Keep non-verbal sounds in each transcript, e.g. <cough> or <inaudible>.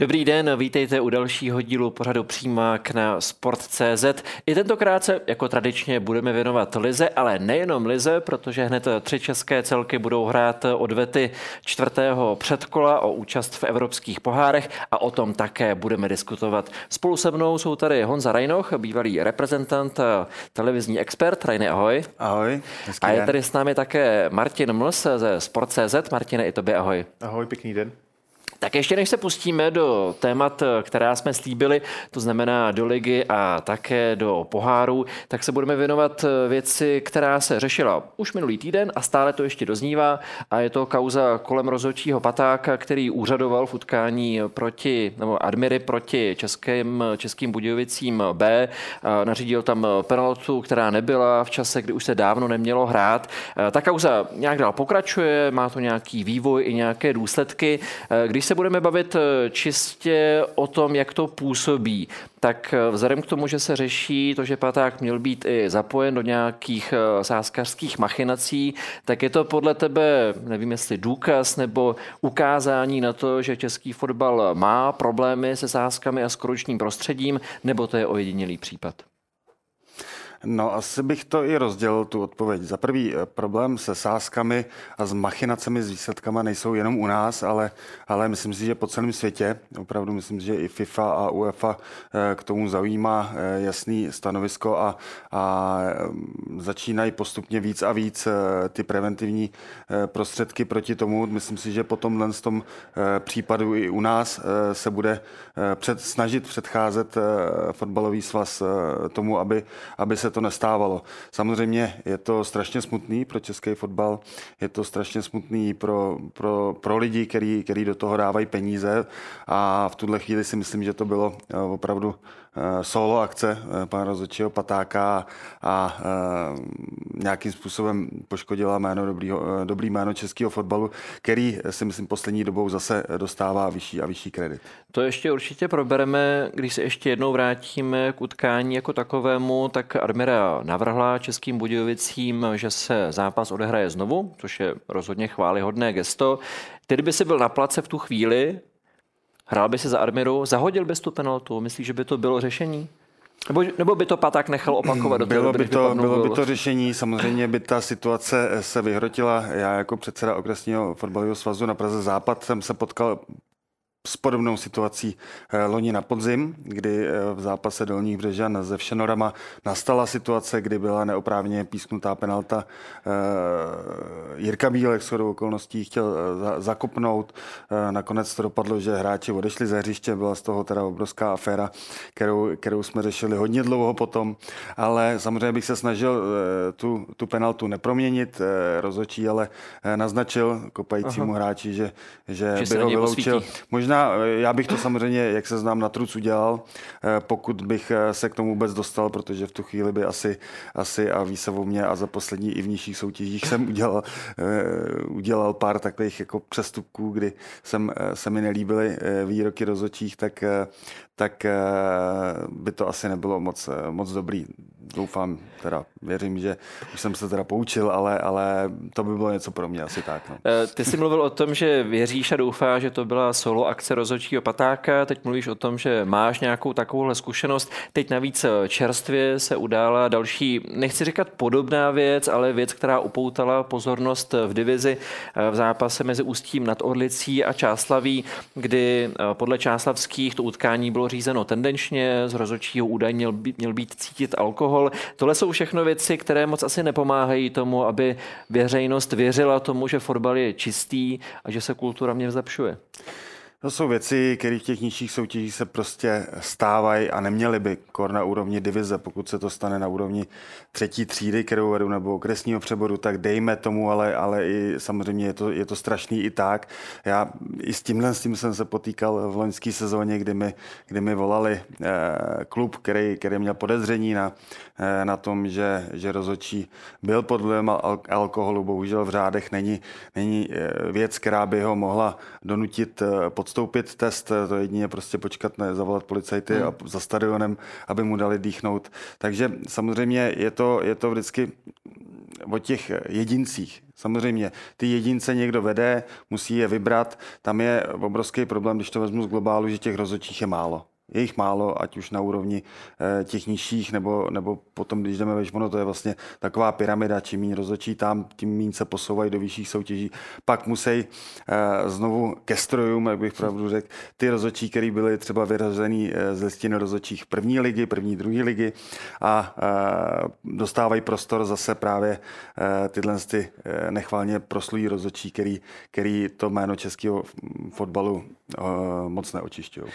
Dobrý den, vítejte u dalšího dílu pořadu Přímák na Sport.cz. I tentokrát se jako tradičně budeme věnovat Lize, ale nejenom Lize, protože hned tři české celky budou hrát odvety čtvrtého předkola o účast v evropských pohárech a o tom také budeme diskutovat. Spolu se mnou jsou tady Honza Rajnoch, bývalý reprezentant, televizní expert. Rajne, ahoj. Ahoj. A je tady s námi také Martin Mls ze Sport.cz. Martine, i tobě ahoj. Ahoj, pěkný den. Tak ještě než se pustíme do témat, která jsme slíbili, to znamená do ligy a také do poháru, tak se budeme věnovat věci, která se řešila už minulý týden a stále to ještě doznívá a je to kauza kolem rozhodčího patáka, který úřadoval v utkání proti, nebo Admiry proti českým, českým Budějovicím B. Nařídil tam penaltu, která nebyla v čase, kdy už se dávno nemělo hrát. Ta kauza nějak dál pokračuje, má to nějaký vývoj i nějaké důsledky. Když se budeme bavit eh, čistě o tom, jak to působí, tak eh, vzhledem k tomu, že se řeší to, že Paták měl být i zapojen do nějakých eh, sáskařských machinací, tak je to podle tebe, nevím jestli důkaz nebo ukázání na to, že český fotbal má problémy se sáskami a s prostředím, nebo to je ojedinělý případ? No, asi bych to i rozdělil, tu odpověď. Za prvý, eh, problém se sázkami a s machinacemi, s výsledkama nejsou jenom u nás, ale, ale myslím si, že po celém světě. Opravdu myslím že i FIFA a UEFA eh, k tomu zaujímá eh, jasný stanovisko a, a začínají postupně víc a víc ty preventivní prostředky proti tomu. Myslím si, že po tomhle tom případu i u nás se bude před, snažit předcházet fotbalový svaz tomu, aby, aby se to nestávalo. Samozřejmě je to strašně smutný pro český fotbal, je to strašně smutný pro, pro, pro lidi, který, který do toho dávají peníze a v tuhle chvíli si myslím, že to bylo eh, opravdu solo akce eh, pana rozhodčího Patáka a eh, nějakým způsobem poškodila jméno dobrýho, dobrý jméno českého fotbalu, který si myslím poslední dobou zase dostává vyšší a vyšší kredit. To ještě určitě probereme, když se ještě jednou vrátíme k utkání jako takovému, tak Admira navrhla českým Budějovicím, že se zápas odehraje znovu, což je rozhodně chválihodné gesto. Ty, by si byl na place v tu chvíli, Hrál by si za Armiru, zahodil bys tu penaltu? Myslíš, že by to bylo řešení? Nebo, nebo by to Paták nechal opakovat? Do bylo, by to, bylo by to řešení, samozřejmě by ta situace se vyhrotila. Já jako předseda okresního fotbalového svazu na Praze Západ jsem se potkal s podobnou situací eh, loni na podzim, kdy eh, v zápase Dolních Břežan se Všenorama nastala situace, kdy byla neoprávně písknutá penalta. Eh, Jirka Bílek s okolností chtěl zakopnout. Nakonec to dopadlo, že hráči odešli ze hřiště. Byla z toho teda obrovská aféra, kterou, kterou jsme řešili hodně dlouho potom. Ale samozřejmě bych se snažil tu, tu penaltu neproměnit. Rozočí ale naznačil kopajícímu Aha. hráči, že, že, že by ho vyloučil. Možná možná, eh, já bych to samozřejmě, jak se znám, na truc udělal, eh, pokud bych eh, se k tomu vůbec dostal, protože v tu chvíli by asi, asi a ví se o mě a za poslední i v nižších soutěžích jsem udělal, udělal pár takových jako přestupků, kdy jsem, se mi nelíbily výroky rozočích, tak, tak by to asi nebylo moc, moc dobrý. Doufám, teda věřím, že už jsem se teda poučil, ale, ale to by bylo něco pro mě asi tak. No. Ty jsi mluvil o tom, že věříš a doufá, že to byla solo akce rozhodčího patáka. Teď mluvíš o tom, že máš nějakou takovouhle zkušenost. Teď navíc čerstvě se udála další, nechci říkat podobná věc, ale věc, která upoutala pozornost v divizi v zápase mezi Ústím nad Orlicí a Čáslaví, kdy podle Čáslavských to utkání bylo řízeno tendenčně, z rozhodčího údajně měl být cítit alkohol. Tohle jsou všechno věci, které moc asi nepomáhají tomu, aby veřejnost věřila tomu, že fotbal je čistý a že se kultura mě zlepšuje. To jsou věci, které v těch nižších soutěžích se prostě stávají a neměly by kor na úrovni divize. Pokud se to stane na úrovni třetí třídy, kterou vedu, nebo okresního přeboru, tak dejme tomu, ale, ale i samozřejmě je to, je to strašný i tak. Já i s tímhle s tím jsem se potýkal v loňské sezóně, kdy mi, kdy mi volali eh, klub, který, který měl podezření na, eh, na tom, že, že rozočí byl pod vlivem al- alkoholu. Bohužel v řádech není, není eh, věc, která by ho mohla donutit eh, pod podstoupit test, to jedině prostě počkat, ne, zavolat policajty hmm. a za stadionem, aby mu dali dýchnout. Takže samozřejmě je to, je to vždycky o těch jedincích. Samozřejmě, ty jedince někdo vede, musí je vybrat. Tam je obrovský problém, když to vezmu z globálu, že těch rozočích je málo je jich málo, ať už na úrovni eh, těch nižších, nebo, nebo potom, když jdeme veš, ono to je vlastně taková pyramida, čím méně rozhodčí tam, tím méně se posouvají do vyšších soutěží. Pak musí eh, znovu ke strojům, jak bych pravdu řekl, ty rozhodčí, které byly třeba vyrazený eh, z listiny rozhodčích první ligy, první, druhé ligy a dostávají prostor zase právě tyhle ty nechválně proslulí rozhodčí, který, který to jméno českého fotbalu moc neočišťují.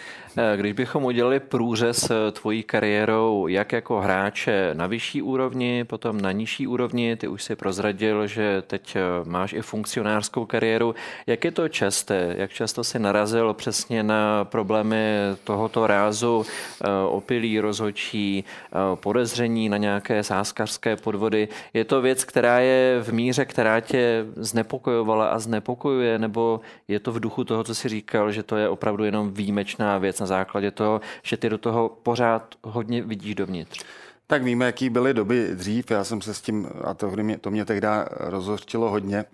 Když bychom udělali průřez eh, tvojí kariérou, jak jako hráče na vyšší úrovni, potom na nižší úrovni. Ty už si prozradil, že teď eh, máš i funkcionářskou kariéru. Jak je to časté? Jak často si narazil přesně na problémy tohoto rázu, eh, opilí rozhočí, podezření na nějaké sáskařské podvody? Je to věc, která je v míře, která tě znepokojovala a znepokojuje, nebo je to v duchu toho, co jsi říkal, že to je opravdu jenom výjimečná věc na základě toho, že ty do toho pořád hodně vidíš dovnitř. Tak víme, jaký byly doby dřív. Já jsem se s tím, a to mě, to mě tehdy rozhořčilo hodně,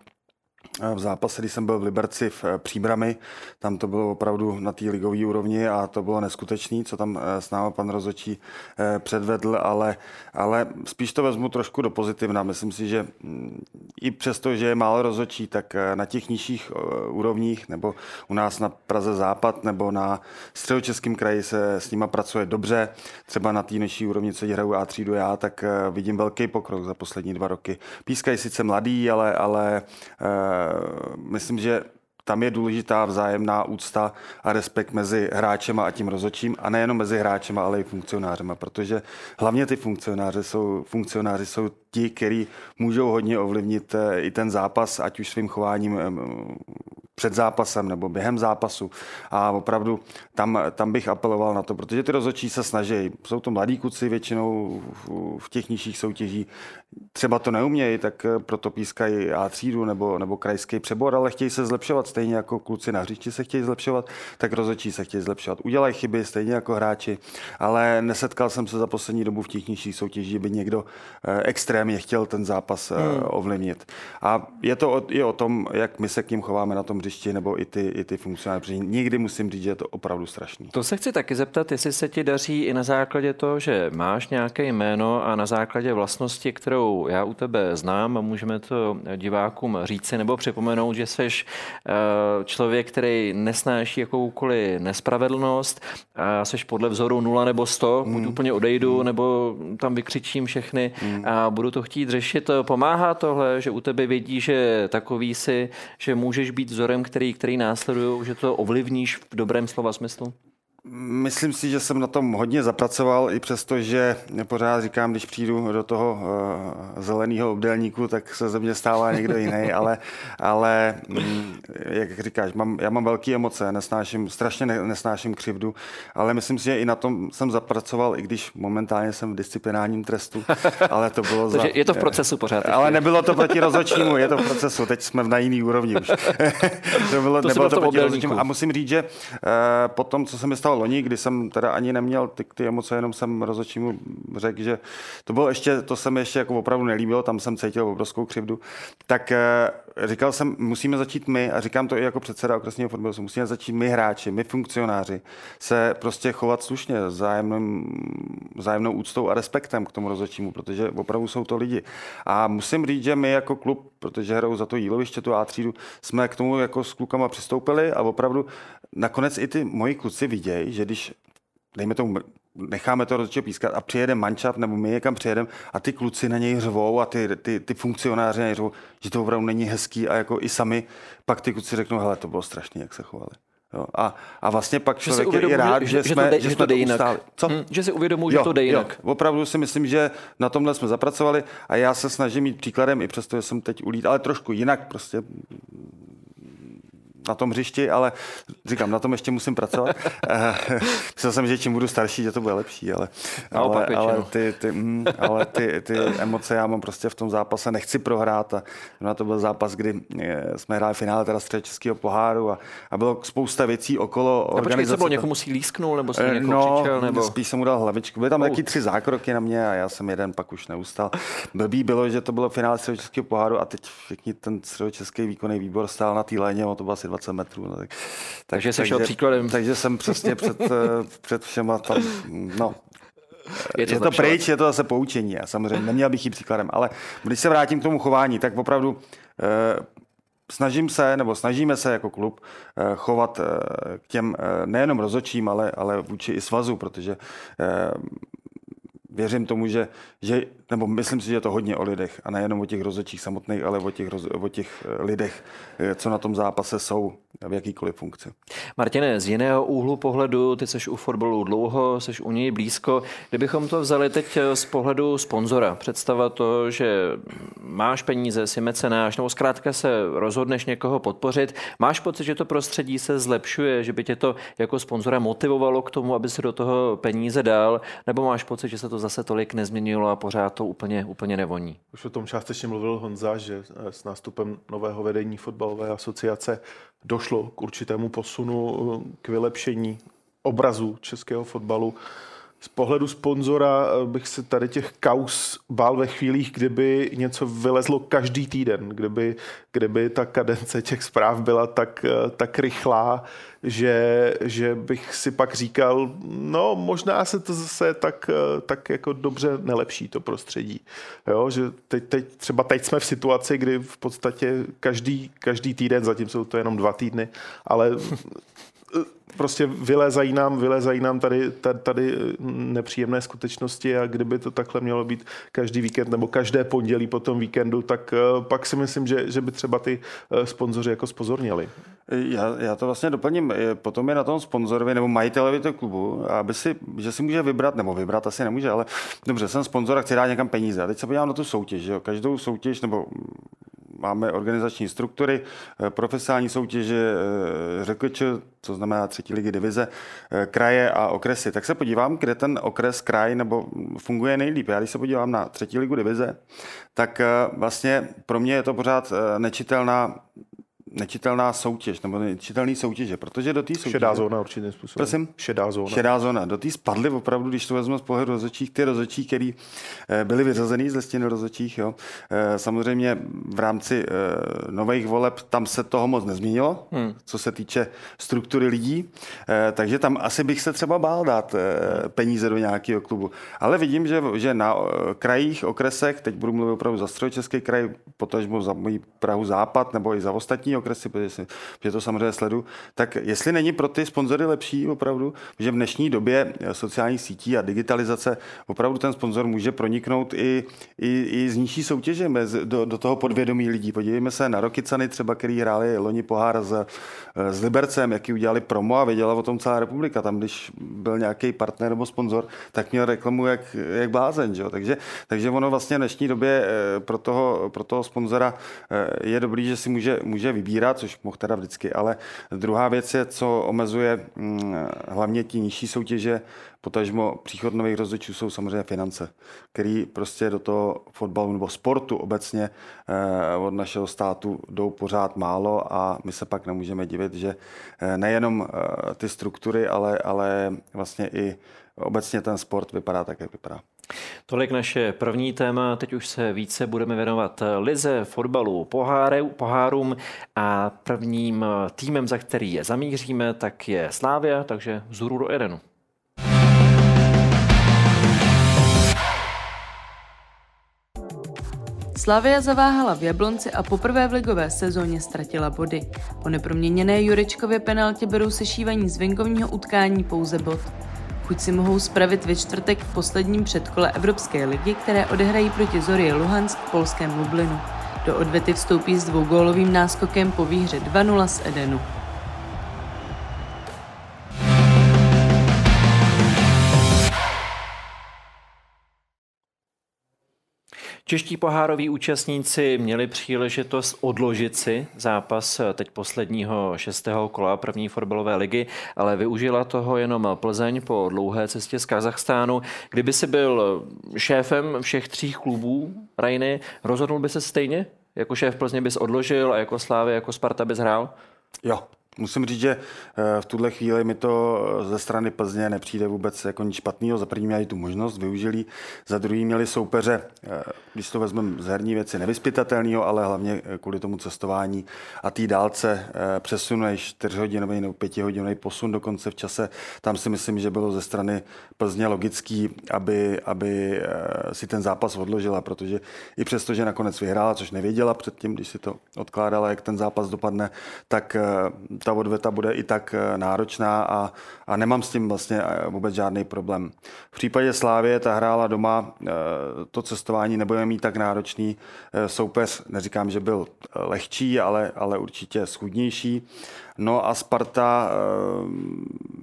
v zápase, když jsem byl v Liberci v eh, Příbrami, tam to bylo opravdu na té ligové úrovni a to bylo neskutečné, co tam eh, s náma pan Rozočí eh, předvedl, ale, ale spíš to vezmu trošku do pozitivna. Myslím si, že mm, i přesto, že je málo rozočí, tak na těch nižších úrovních, nebo u nás na Praze Západ, nebo na středočeském kraji se s nima pracuje dobře. Třeba na té nižší úrovni, co hraju A třídu já, tak vidím velký pokrok za poslední dva roky. Pískají sice mladý, ale, ale myslím, že tam je důležitá vzájemná úcta a respekt mezi hráčem a tím rozočím a nejenom mezi hráčem, ale i funkcionářem, protože hlavně ty funkcionáři jsou, funkcionáři jsou ti, kteří můžou hodně ovlivnit eh, i ten zápas, ať už svým chováním před zápasem nebo během zápasu. A opravdu tam, tam bych apeloval na to, protože ty rozhodčí se snaží. Jsou to mladí kuci většinou v těch nižších soutěžích. Třeba to neumějí, tak proto pískají A třídu nebo, nebo krajský přebor, ale chtějí se zlepšovat. Stejně jako kluci na hřišti se chtějí zlepšovat, tak rozhodčí se chtějí zlepšovat. Udělají chyby, stejně jako hráči, ale nesetkal jsem se za poslední dobu v těch nižších soutěžích, by někdo eh, extrémně chtěl ten zápas eh, hmm. ovlivnit. A je to i o tom, jak my se k ním chováme na tom hřišti nebo i ty, i ty funkcionáři. Nikdy musím říct, že je to opravdu strašný. To se chci taky zeptat, jestli se ti daří i na základě toho, že máš nějaké jméno a na základě vlastnosti, kterou já u tebe znám a můžeme to divákům říci nebo připomenout, že jsi eh, člověk, který nesnáší jakoukoliv nespravedlnost a jsi podle vzoru 0 nebo 100, buď mm. úplně odejdu, mm. nebo tam vykřičím všechny mm. a budu to chtít řešit. Pomáhá tohle, že u tebe vědí, že takový si, že můžeš být vzorem který, který následují, že to ovlivníš v dobrém slova smyslu? Myslím si, že jsem na tom hodně zapracoval, i přesto, že pořád říkám, když přijdu do toho uh, zeleného obdélníku, tak se ze mě stává někdo jiný, <laughs> ale, ale mm, jak říkáš, mám, já mám velké emoce, nesnáším, strašně nesnáším křivdu, ale myslím si, že i na tom jsem zapracoval, i když momentálně jsem v disciplinárním trestu, <laughs> ale to bylo za... je to v procesu pořád. Ale nebylo to proti rozhodčímu, je to v procesu, teď jsme na jiný úrovni už. <laughs> to bylo, to nebylo to proti A musím říct, že uh, po tom, co se mi stalo stalo loni, kdy jsem teda ani neměl ty, ty emoce, jenom jsem rozhodčímu řekl, že to bylo ještě, to se mi ještě jako opravdu nelíbilo, tam jsem cítil obrovskou křivdu, tak eh, říkal jsem, musíme začít my, a říkám to i jako předseda okresního fotbalu, musíme začít my hráči, my funkcionáři, se prostě chovat slušně, zájemnou, zájemnou úctou a respektem k tomu rozhodčímu, protože opravdu jsou to lidi. A musím říct, že my jako klub, protože hrajou za to jíloviště, tu A třídu, jsme k tomu jako s klukama přistoupili a opravdu nakonec i ty moji kluci vidějí, že když dejme tomu, necháme to rozhodčího pískat a přijede mančat, nebo my někam přijedeme a ty kluci na něj řvou a ty, ty, ty funkcionáři na něj řvou, že to opravdu není hezký a jako i sami pak ty kluci řeknou, hele, to bylo strašné, jak se chovali. Jo, a, a vlastně pak člověk že je i rád, že, že, jsme, že, že jsme to jinak. Co? Hmm, že si uvědomuji, že to jde jinak. Jo, opravdu si myslím, že na tomhle jsme zapracovali a já se snažím mít příkladem, i přesto, že jsem teď ulít, ale trošku jinak, prostě na tom hřišti, ale říkám, na tom ještě musím pracovat. <laughs> Eh, myslel jsem, že čím budu starší, že to bude lepší, ale, ale, ale, ty, ty, mm, ale ty, ty emoce já mám prostě v tom zápase, nechci prohrát a na to byl zápas, kdy eh, jsme hráli finále teda střed českého poháru a, a bylo spousta věcí okolo no, organizace. Počkej, někomu si lísknul, nebo si eh, někoho no, přičel, nebo... spíš jsem mu dal hlavičku. Byly tam taky tři zákroky na mě a já jsem jeden pak už neustal. Blbý bylo, že to bylo finále středočeského poháru a teď všichni ten středočeský výkonný výbor stál na té léně, to bylo asi 20 metrů. No, tak, takže jsi šel příkladem. Takže jsem přesně před, eh, před všema tam, no, je to, je to pryč, je to zase poučení. Já samozřejmě neměl bych jít příkladem, ale když se vrátím k tomu chování, tak opravdu eh, snažím se, nebo snažíme se jako klub eh, chovat eh, k těm eh, nejenom rozočím, ale, ale vůči i svazu, protože eh, věřím tomu, že, že, nebo myslím si, že je to hodně o lidech a nejenom o těch rozhodčích samotných, ale o těch, o těch eh, lidech, eh, co na tom zápase jsou v jakýkoliv funkci. Martine, z jiného úhlu pohledu, ty jsi u fotbalu dlouho, jsi u něj blízko. Kdybychom to vzali teď eh, z pohledu sponzora, představa to, že máš peníze, jsi mecenáš, nebo zkrátka se rozhodneš někoho podpořit, máš pocit, že to prostředí se zlepšuje, že by tě to jako sponzora motivovalo k tomu, aby se do toho peníze dal, nebo máš pocit, že se to zase tolik nezměnilo a pořád to úplně, úplně nevoní? Už o tom částečně mluvil Honza, že s nástupem nového vedení fotbalové asociace došlo k určitému posunu, k vylepšení obrazu českého fotbalu. Z pohledu sponzora eh, bych se tady těch kaus bál ve chvílích, kdyby něco vylezlo každý týden, kdyby, kdyby ta kadence těch zpráv byla tak, eh, tak rychlá, že, že bych si pak říkal, no možná se to zase tak, eh, tak jako dobře nelepší to prostředí. Jo, že teď, teď, třeba teď jsme v situaci, kdy v podstatě každý, každý týden, zatím jsou to jenom dva týdny, ale prostě vylézají nám, vylézají nám tady, tady, tady nepříjemné skutečnosti a kdyby to takhle mělo být každý víkend nebo každé pondělí po tom víkendu, tak eh, pak si myslím, že, že by třeba ty eh, sponzoři jako spozorněli. Já, já to vlastně doplním. Potom je na tom sponzorovi nebo majitelovi toho klubu, aby si, že si může vybrat, nebo vybrat asi nemůže, ale dobře, jsem sponzor a chci dát někam peníze. A teď se podívám na tu soutěž. Jo. Každou soutěž, nebo máme organizační struktury, eh, profesionální soutěže, eh, řekl, co znamená třetí ligy divize, eh, kraje a okresy. Tak se podívám, kde ten okres, kraj nebo funguje nejlíp. Já když se podívám na třetí ligu divize, tak vlastně pro mě je to pořád nečitelná nečitelná soutěž, nebo nečitelný soutěže, protože do té soutěže... Šedá zóna určitým způsobem. Prosím? Šedá zóna. Šedá zóna. Do té spadly opravdu, když to vezmu z pohledu rozhodčích, ty rozhodčí, který eh, byly vyřazený z listiny rozhodčích. Jo. Eh, samozřejmě v rámci eh, nových voleb tam se toho moc nezměnilo, hmm. co se týče struktury lidí, takže tam asi bych se třeba bál dát peníze do nějakého klubu. Ale vidím, že, že na krajích, okresech, teď budu mluvit opravdu za středočeský kraj, potažmo za můj Prahu Západ nebo i za ostatní okresy, protože, protože to samozřejmě sledu, tak jestli není pro ty sponzory lepší opravdu, že v dnešní době sociálních sítí a digitalizace opravdu ten sponzor může proniknout i, i, i z nižší soutěže do, do toho podvědomí lidí. Podívejme se na Rokicany třeba, který hráli loni pohár s, s Libercem, jaký udělali promo a věděla o tom celá republika. Tam, když byl nějaký partner nebo sponzor, tak měl reklamu jak, jak blázen. Že? Takže, takže ono vlastně v dnešní době eh, pro toho, pro toho sponzora eh, je dobrý, že si může, může vybírat vybírat, což mohl teda vždycky, ale druhá věc je, co omezuje mm, hlavně ti nižší soutěže, potažmo příchod nových rozhodčů jsou samozřejmě finance, který prostě do toho fotbalu nebo sportu obecně eh, od našeho státu jdou pořád málo a my se pak nemůžeme divit, že eh, nejenom eh, ty struktury, ale, ale vlastně i obecně ten sport vypadá tak, jak vypadá. Tolik naše první téma, teď už se více budeme věnovat lize, fotbalu, poháre, pohárům a prvním týmem, za který je zamíříme, tak je Slávia, takže vzhůru do Edenu. Slavia zaváhala v Jablonci a poprvé v ligové sezóně ztratila body. Po neproměněné Jurečkově penaltě berou sešívaní z venkovního utkání pouze bod chuť si mohou spravit ve čtvrtek v posledním předkole Evropské ligy, které odehrají proti Zorie Luhansk v polském Lublinu. Do odvety vstoupí s dvougólovým náskokem po výhře 2-0 z Edenu. Čeští pohároví účastníci měli příležitost odložit si zápas teď posledního šestého kola první fotbalové ligy, ale využila toho jenom Plzeň po dlouhé cestě z Kazachstánu. Kdyby si byl šéfem všech tří klubů Rajny, rozhodnul by se stejně? Jako šéf Plzně bys odložil a jako Slávy, jako Sparta bys hrál? Jo, Musím říct, že eh, v tuhle chvíli mi to eh, ze strany Plzně nepřijde vůbec jako nic špatného. Za první měli tu možnost, využili, za druhý měli soupeře, eh, když to vezmeme z herní věci, nevyspytatelného, ale hlavně kvůli tomu cestování a té dálce přesunuješ 4 hodinový nebo 5 hodinový posun dokonce v čase. Tam si myslím, že bylo ze strany Plzně logický, aby, aby si ten zápas odložila, protože i přesto, že nakonec vyhrála, což nevěděla předtím, když si to odkládala, jak ten zápas dopadne, tak ta odveta bude i tak eh, náročná a, a nemám s tím vlastně eh, vůbec žádný problém. V případě Slávě ta hrála doma, eh, to cestování nebude mít tak náročný. Soupeř, neříkám, že byl lehčí, ale, ale určitě schudnější. No a Sparta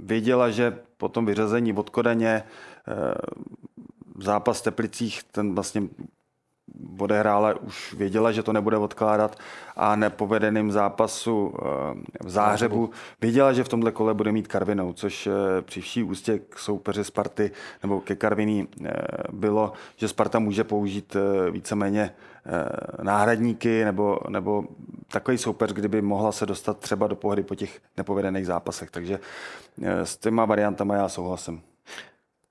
věděla, že po tom vyřazení od Kodaně zápas v Teplicích, ten vlastně odehrála, už věděla, že to nebude odkládat a nepovedeným zápasu eh, v Záhřebu věděla, že v tomhle kole bude mít Karvinou, což eh, při vší ústě k soupeři Sparty nebo ke Karviní eh, bylo, že Sparta může použít víceméně náhradníky nebo, nebo takový soupeř, kdyby mohla se dostat třeba do pohody po těch nepovedených zápasech. Takže s těma variantama já souhlasím.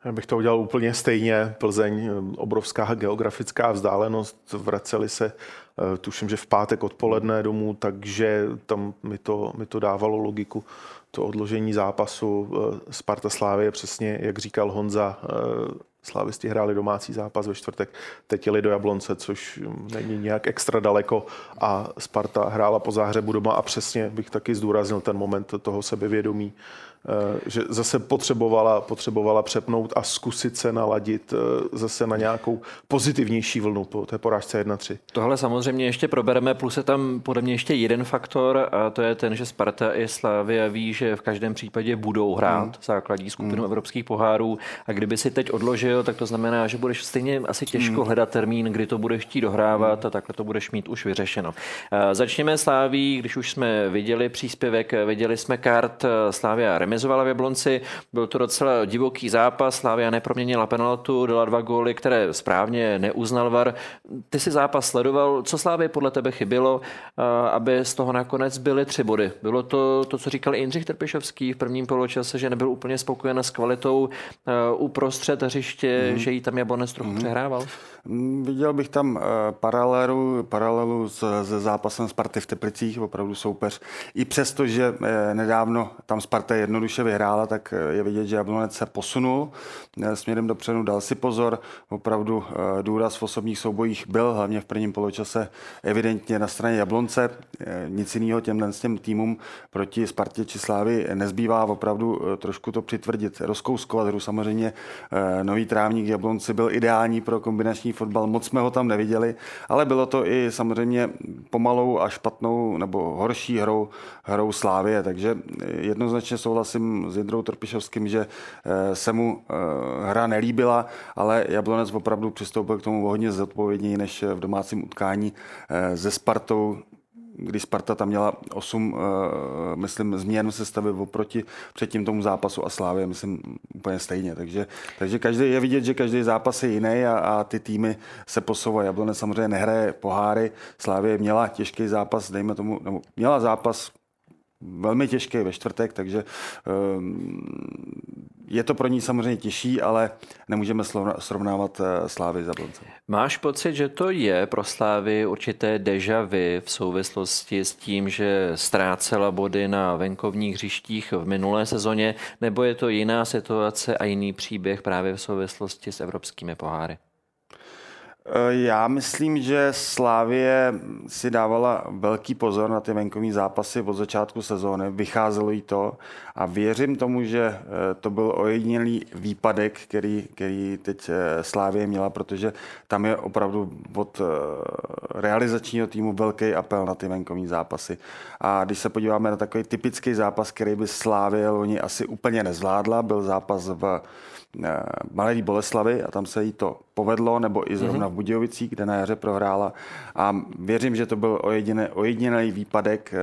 Já bych to udělal úplně stejně. Plzeň, obrovská geografická vzdálenost, vraceli se, eh, tuším, že v pátek odpoledne domů, takže tam mi to, mi to dávalo logiku. To odložení zápasu eh, Sparta Slávie, přesně jak říkal Honza, eh, Slávisti hráli domácí zápas ve čtvrtek, teď jeli do Jablonce, což není nějak extra daleko a Sparta hrála po záhřebu doma a přesně bych taky zdůraznil ten moment toho sebevědomí, že zase potřebovala, potřebovala přepnout a zkusit se naladit eh, zase na nějakou pozitivnější vlnu po té porážce 1-3. Tohle samozřejmě ještě probereme, plus je tam podle mě ještě jeden faktor a to je ten, že Sparta i Slavia ví, že v každém případě budou hrát hmm. základní skupinu hmm. evropských pohárů a kdyby si teď odložil, tak to znamená, že budeš stejně asi těžko hmm. hledat termín, kdy to budeš chtít dohrávat hmm. a takhle to budeš mít už vyřešeno. Eh, začněme Sláví, když už jsme viděli příspěvek, viděli jsme kart Slávia remizovala v Jablonci. Byl to docela divoký zápas. Slávia neproměnila penaltu, dala dva góly, které správně neuznal VAR. Ty si zápas sledoval. Co Slávě podle tebe chybělo, aby z toho nakonec byly tři body? Bylo to to, co říkal Jindřich Trpišovský v prvním poločase, že nebyl úplně spokojen s kvalitou uprostřed hřiště, mm. že jí tam Jablonec trochu mm. přehrával? Mm, viděl bych tam paralelu, paralelu s, se zápasem Sparty v Teplicích, opravdu soupeř. I přesto, že e, nedávno tam Sparta jednoduše vyhrála, tak eh, je vidět, že Jablonec se posunul eh, směrem dopředu, dal si pozor. Opravdu eh, důraz v osobních soubojích byl, hlavně v prvním poločase, evidentně na straně Jablonce. Nic jiného s těm týmům proti Spartě či Slávy nezbývá opravdu trošku to přitvrdit, rozkouskovat hru. Samozřejmě nový trávník Jablonci byl ideální pro kombinační fotbal, moc jsme ho tam neviděli, ale bylo to i samozřejmě pomalou a špatnou nebo horší hrou, hrou Slávie, takže jednoznačně souhlasím s Jindrou Trpišovským, že eh, se mu eh, hra nelíbila, ale Jablonec opravdu přistoupil k tomu hodně zodpovědněji než v domácím utkání ze eh, Spartou když Sparta tam měla 8, uh, myslím, změn sestavy oproti předtím tomu zápasu a Slávě, myslím, úplně stejně. Takže, takže každý, je vidět, že každý zápas je jiný a, a ty týmy se posouvají. Jablonec samozřejmě nehraje poháry, Slávě měla těžký zápas, dejme tomu, nebo měla zápas velmi těžký ve čtvrtek, takže ehm, je to pro ní samozřejmě těžší, ale nemůžeme srovnávat eh, Slávy za Blonce. Máš pocit, že to je pro Slávy určité deja vu v souvislosti s tím, že ztrácela body na venkovních hřištích v minulé sezóně, nebo je to jiná situace a jiný příběh právě v souvislosti s evropskými poháry? Eh, já myslím, že Slávě si dávala velký pozor na ty venkovní zápasy od začátku sezóny, vycházelo jí to a věřím tomu, že eh, to byl ojedinělý výpadek, který, který teď eh, Slávě měla, protože tam je opravdu od realizačního týmu velký apel na ty venkovní zápasy. A když se podíváme na takový typický zápas, který by Slávě loni asi úplně nezvládla, byl zápas v Malé Boleslavy a tam se jí to povedlo, nebo i zrovna v Budějovicích, kde na jaře prohrála. A věřím, že to byl ojedinělý výpadek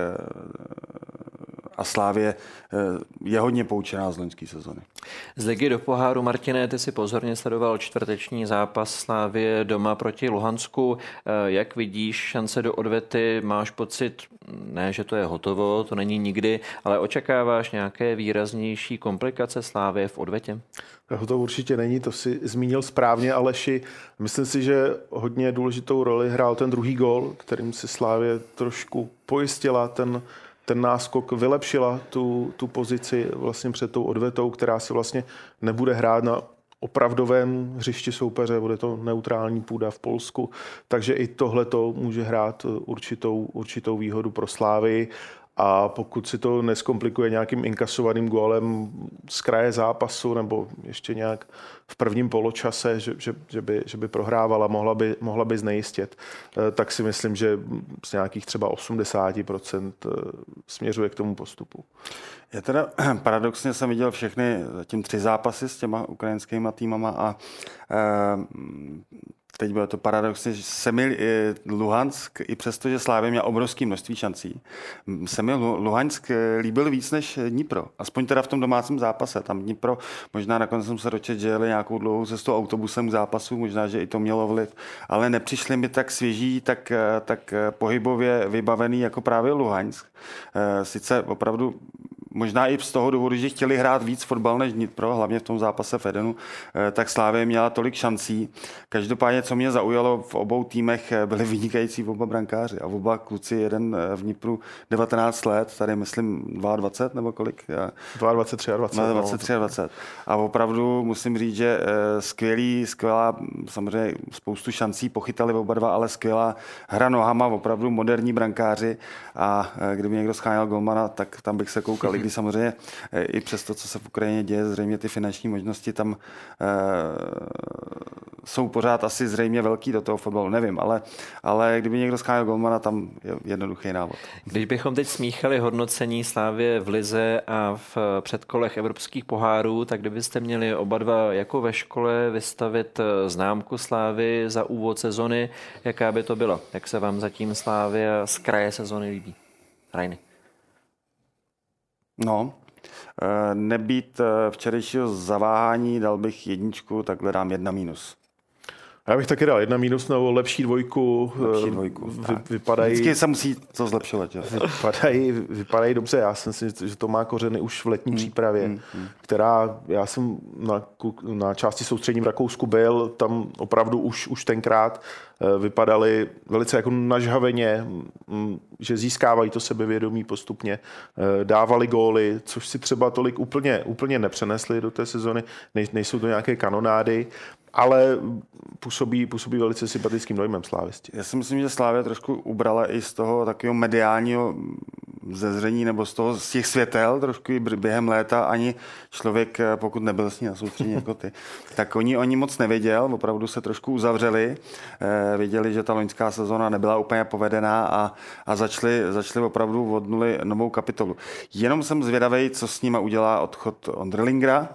a Slávě eh, je hodně poučená z loňské sezony. Z ligy do poháru, Martine, ty si pozorně sledoval čtvrteční zápas Slávě doma proti Luhansku. Eh, jak vidíš šance do odvety? Máš pocit, ne, že to je hotovo, to není nikdy, ale očekáváš nějaké výraznější komplikace Slávě v odvetě? To určitě není, to si zmínil správně, Aleši. Myslím si, že hodně důležitou roli hrál ten druhý gol, kterým si Slávě trošku pojistila ten ten náskok vylepšila tu, tu pozici vlastně před tou odvetou, která se vlastně nebude hrát na opravdovém hřišti soupeře, bude to neutrální půda v Polsku, takže i tohle to může hrát určitou, určitou výhodu pro Slávy a pokud si to neskomplikuje nějakým inkasovaným gólem z kraje zápasu nebo ještě nějak v prvním poločase, že, že, že, by, že by prohrávala, mohla by, mohla by znejistit, eh, tak si myslím, že z nějakých třeba 80% eh, směřuje k tomu postupu. Já teda <clears throat> paradoxně jsem viděl všechny zatím tři zápasy s těma ukrajinskými týmama a e, teď bylo to paradoxně, že se mi eh, Luhansk, i přesto, že Slávě měl obrovské množství šancí, se mi Luhansk eh, líbil víc než Dnipro. Aspoň teda v tom domácím zápase. Tam Dnipro, možná nakonec jsem se dočet, že jeli nějakou dlouhou cestou autobusem k zápasu, možná, že i to mělo vliv, ale nepřišli mi tak svěží, tak, eh, tak pohybově vybavený jako právě Luhansk. Sice opravdu možná i z toho důvodu, že chtěli hrát víc fotbal než Dnipro, hlavně v tom zápase v Edenu, eh, tak Slávě měla tolik šancí. Každopádně, co mě zaujalo v obou týmech, eh, byli vynikající oba brankáři a oba kluci, jeden eh, v Dnipru 19 let, tady myslím 22 nebo kolik? 22, 23, 20. 23, 20. A opravdu musím říct, že skvělý, skvělá, samozřejmě spoustu šancí pochytali oba dva, ale skvělá hra nohama, opravdu moderní brankáři a kdyby někdo scháněl golmana, tak tam bych se koukal, kdy samozřejmě eh, i přes to, co se v Ukrajině děje, zřejmě ty finanční možnosti tam e, jsou pořád asi zřejmě velký do toho fotbalu, nevím, ale, ale kdyby někdo scháněl Golmana, tam je jednoduchý návod. Když bychom teď smíchali hodnocení Slávě v Lize a v předkolech evropských pohárů, tak kdybyste měli oba dva jako ve škole vystavit eh, známku Slávy za úvod sezony, jaká by to byla? Jak se vám zatím Slávě z kraje sezony líbí? Rajny. No, eh, nebýt eh, včerejšího zaváhání, dal bych jedničku, takhle dám jedna mínus. Já bych taky dal jedna mínus nebo lepší dvojku. Lepší dvojku. Vy, vypadají, Vždycky se musí to zlepšovat. Že? Vypadají, vypadají dobře. Já jsem si, že to má kořeny už v letní hmm. přípravě, hmm. která, já jsem na, na části soustřední v Rakousku byl, tam opravdu už, už tenkrát eh, vypadali velice jako nažhaveně, mm, že získávají to sebevědomí postupně, eh, dávali góly, což si třeba tolik úplně, úplně nepřenesli do té sezony, nejsou to nějaké kanonády, ale působí, působí velice sympatickým dojmem slávisti. Já si myslím, že Slávě trošku ubrala i z toho takového mediálního zezření nebo z toho z těch světel trošku i během léta ani člověk, pokud nebyl s ní na soustředí jako ty, <laughs> tak oni oni moc nevěděl, opravdu se trošku uzavřeli, eh, věděli, že ta loňská sezona nebyla úplně povedená a, a začali, začali opravdu od nuly novou kapitolu. Jenom jsem zvědavý, co s nima udělá odchod Ondrlingra,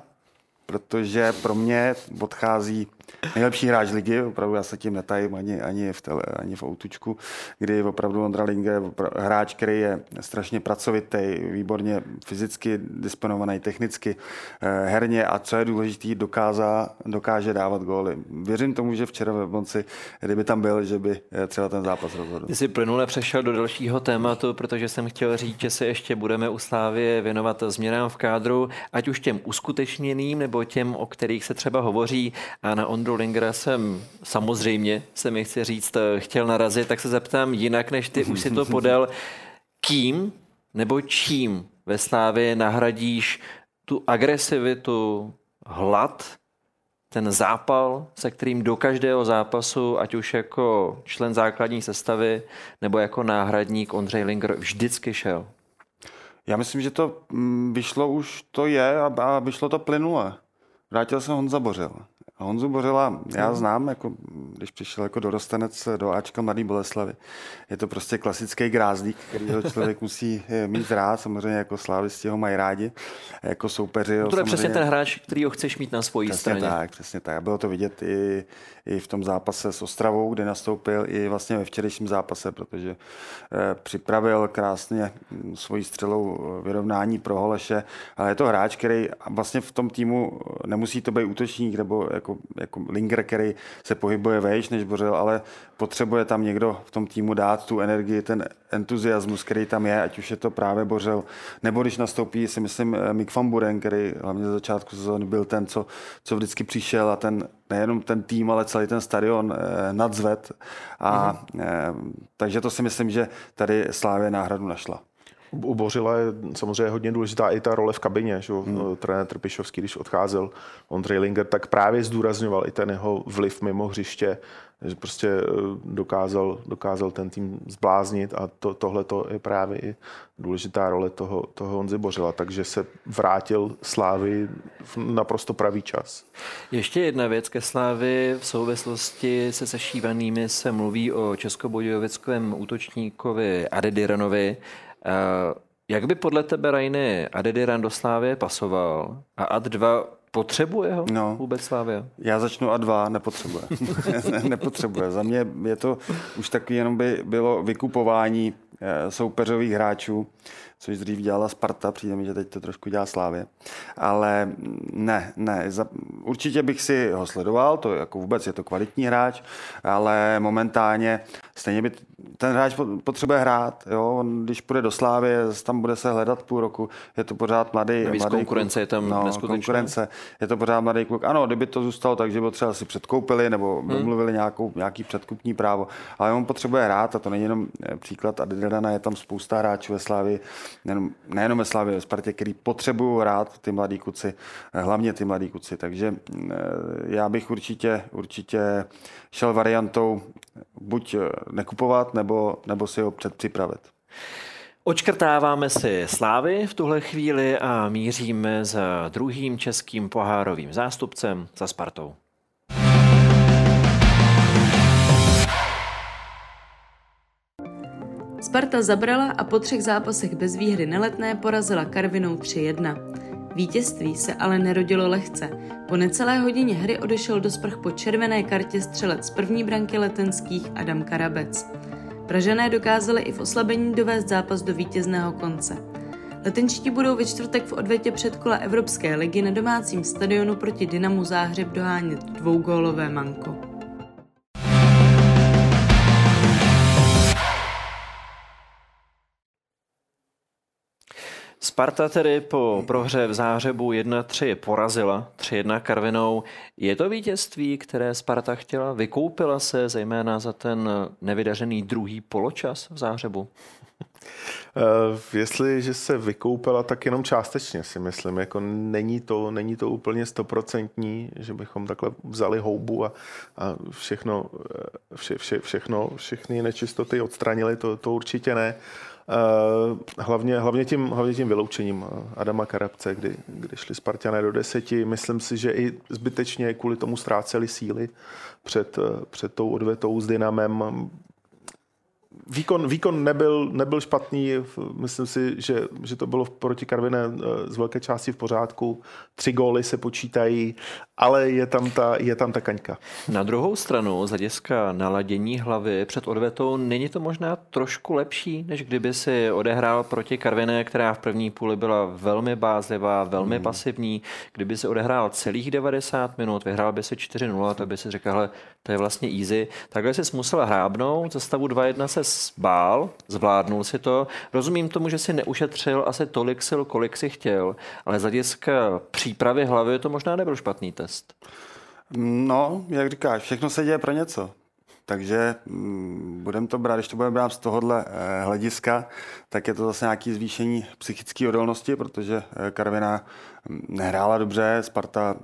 protože pro mě odchází nejlepší hráč ligy, opravdu já se tím netajím ani, ani, v, tele, ani v outučku, kdy opravdu Ondra Linge je hráč, který je strašně pracovitý, výborně fyzicky disponovaný, technicky, eh, herně a co je důležité, dokáza, dokáže dávat góly. Věřím tomu, že včera ve Bonci, kdyby tam byl, že by eh, třeba ten zápas rozhodl. Ty jsi plynule přešel do dalšího tématu, protože jsem chtěl říct, že se ještě budeme u Slávě věnovat změnám v kádru, ať už těm uskutečněným nebo těm, o kterých se třeba hovoří. A na Ondru Lingera jsem samozřejmě, se mi chci říct, chtěl narazit, tak se zeptám jinak, než ty už si to <laughs> podal. Kým nebo čím ve Slávě nahradíš tu agresivitu, hlad, ten zápal, se kterým do každého zápasu, ať už jako člen základní sestavy nebo jako náhradník Ondřej Linger vždycky šel? Já myslím, že to mm, vyšlo už, to je a vyšlo to plynule. Vrátil se Honza Bořil. Honzu Bořila já znám, jako, když přišel jako dorostenec do Ačka Mladý Boleslavy. Je to prostě klasický grázdík, který ho člověk <laughs> musí eh, mít rád, samozřejmě jako slávisti ho mají rádi, jako soupeři. No to je přesně ten hráč, který ho chceš mít na svojí přesně straně. tak, přesně tak. A bylo to vidět i, i v tom zápase s Ostravou, kde nastoupil, i vlastně ve včerejším zápase, protože eh, připravil krásně hm, svojí střelou eh, vyrovnání pro Holeše, ale je to hráč, který vlastně v tom týmu nemusí to být útočník nebo jako, jako Linger, který se pohybuje vejš než Bořil, ale potřebuje tam někdo v tom týmu dát tu energii, ten entuziasmus, který tam je, ať už je to právě Bořil, nebo když nastoupí, si myslím, eh, Mick van Buren, který hlavně za začátku sezóny byl ten, co, co vždycky přišel a ten, nejenom ten tým, ale celý ten stadion eh, nadzved. A, mm-hmm. eh, takže to si myslím, že tady Slávě náhradu našla. U Bořila je samozřejmě hodně důležitá i ta role v kabině. Že? Hmm. Trenér Trpišovský, když odcházel Ondřej Linger, tak právě zdůrazňoval i ten jeho vliv mimo hřiště, že prostě eh, dokázal, dokázal ten tým zbláznit a to, tohle je právě i důležitá role toho, toho Honzy Bořila, takže se vrátil Slávy v naprosto pravý čas. Ještě jedna věc ke Slávy. V souvislosti se sešívanými se mluví o českobudějovickém útočníkovi Adediranovi. Eh, jak by podle tebe, Rajny, Adediran do Slávy pasoval? A Ad 2 potřebuje ho no, vůbec Slávě? Já začnu A2, nepotřebuje. <laughs> nepotřebuje. Za mě je to už taky jenom by bylo vykupování eh, soupeřových hráčů což dřív dělala Sparta, přijde mi, že teď to trošku dělá Slávě. Ale ne, ne, za, určitě bych si ho sledoval, to jako vůbec je to kvalitní hráč, ale momentálně stejně by ten hráč potřebuje hrát, jo? On, když půjde do Slávy, tam bude se hledat půl roku, je to pořád mladý, Navíc mladý konkurence kluk. je tam no, konkurence, je to pořád mladý kluk. Ano, kdyby to zůstalo tak, že by třeba si předkoupili nebo hmm. domluvili nějakou, nějaký předkupní právo, ale on potřebuje hrát a to není jenom eh, příklad Adidana, je tam spousta hráčů ve Slávii, nejenom, nejenom ve Slavě, ve Spartě, který potřebují hrát ty mladí kuci, eh, hlavně ty mladí kuci. Takže eh, já bych určitě, určitě šel variantou buď eh, nekupovat, nebo, nebo si ho předpřipravit. Očkrtáváme si Slávy v tuhle chvíli a míříme za druhým českým pohárovým zástupcem, za Spartou. Sparta zabrala a po třech zápasech bez výhry neletné porazila Karvinou 3-1. Vítězství se ale nerodilo lehce. Po necelé hodině hry odešel do sprch po červené kartě střelec první branky letenských Adam Karabec. Pražané dokázali i v oslabení dovést zápas do vítězného konce. Letenčtí budou ve čtvrtek v odvetě předkola Evropské ligy na domácím stadionu proti Dynamu Záhřeb dohánět dvougólové manko. Sparta tedy po prohře v Záhřebu 1-3 porazila 3-1 Karvinou. Je to vítězství, které Sparta chtěla? Vykoupila se zejména za ten nevydařený druhý poločas v Záhřebu? Uh, <laughs> jestliže se vykoupila, tak jenom částečně si myslím. Jako není, to, není to úplně stoprocentní, že bychom takhle vzali houbu a, a všechno, eh, vše, vše, všechno, všechny nečistoty odstranili, to, to určitě ne. Eh, hlavně, hlavně, tím, hlavně tím vyloučením Adama Karabce, kdy, kdy šli Spartané do deseti. Myslím si, že i zbytečně kvůli tomu ztráceli síly před, eh, před tou odvetou s Dynamem výkon, výkon nebyl, nebyl špatný, myslím si, že, že to bylo proti Karviné eh, z velké části v pořádku. Tři góly se počítají, ale je tam ta, je tam ta kaňka. Na druhou stranu, z hlediska naladění hlavy před odvetou, není to možná trošku lepší, než kdyby si odehrál proti Karviné, která v první půli byla velmi bázlivá, velmi hmm. pasivní. Kdyby si odehrál celých 90 minut, vyhrál by si 4-0, tak by si řekl, hele, to je vlastně easy. Takhle jsi musel hrábnout, za stavu 2-1 se bál, zvládnul si to. Rozumím tomu, že si neušetřil asi tolik sil, kolik si chtěl, ale z hlediska přípravy hlavy to možná nebyl špatný test. No, jak říkáš, všechno se děje pro něco. takže mm, budeme to brát, když to budeme brát z tohohle eh, hlediska, tak je to zase nějaké zvýšení psychické odolnosti, protože eh, Karviná nehrála dobře, Sparta,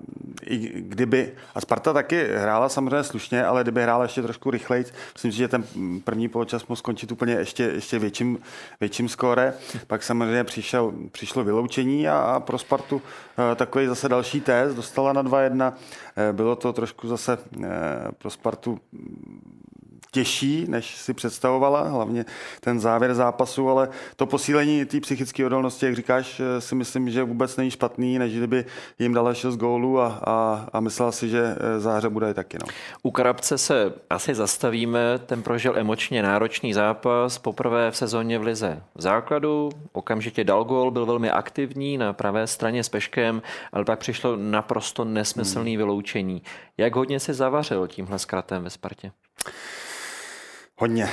i kdyby, a Sparta taky hrála samozřejmě slušně, ale kdyby hrála ještě trošku rychleji, myslím si, že ten první poločas mohl skončit úplně ještě, ještě větším, větším skóre. Pak samozřejmě přišel, přišlo vyloučení a, a pro Spartu eh, takový zase další test, dostala na 2-1. Bylo to trošku zase pro Spartu těžší, než si představovala, hlavně ten závěr zápasu, ale to posílení té psychické odolnosti, jak říkáš, eh, si myslím, že vůbec není špatný, než kdyby jim dala 6 gólů a, a, a myslela si, že eh, záře bude taky. No. U Karabce se asi zastavíme, ten prožil emočně náročný zápas, poprvé v sezóně v Lize v základu, okamžitě dal gól, byl velmi aktivní na pravé straně s Peškem, ale pak přišlo naprosto nesmyslný hmm. vyloučení. Jak hodně se zavařil tímhle zkratem ve Spartě? Hodně.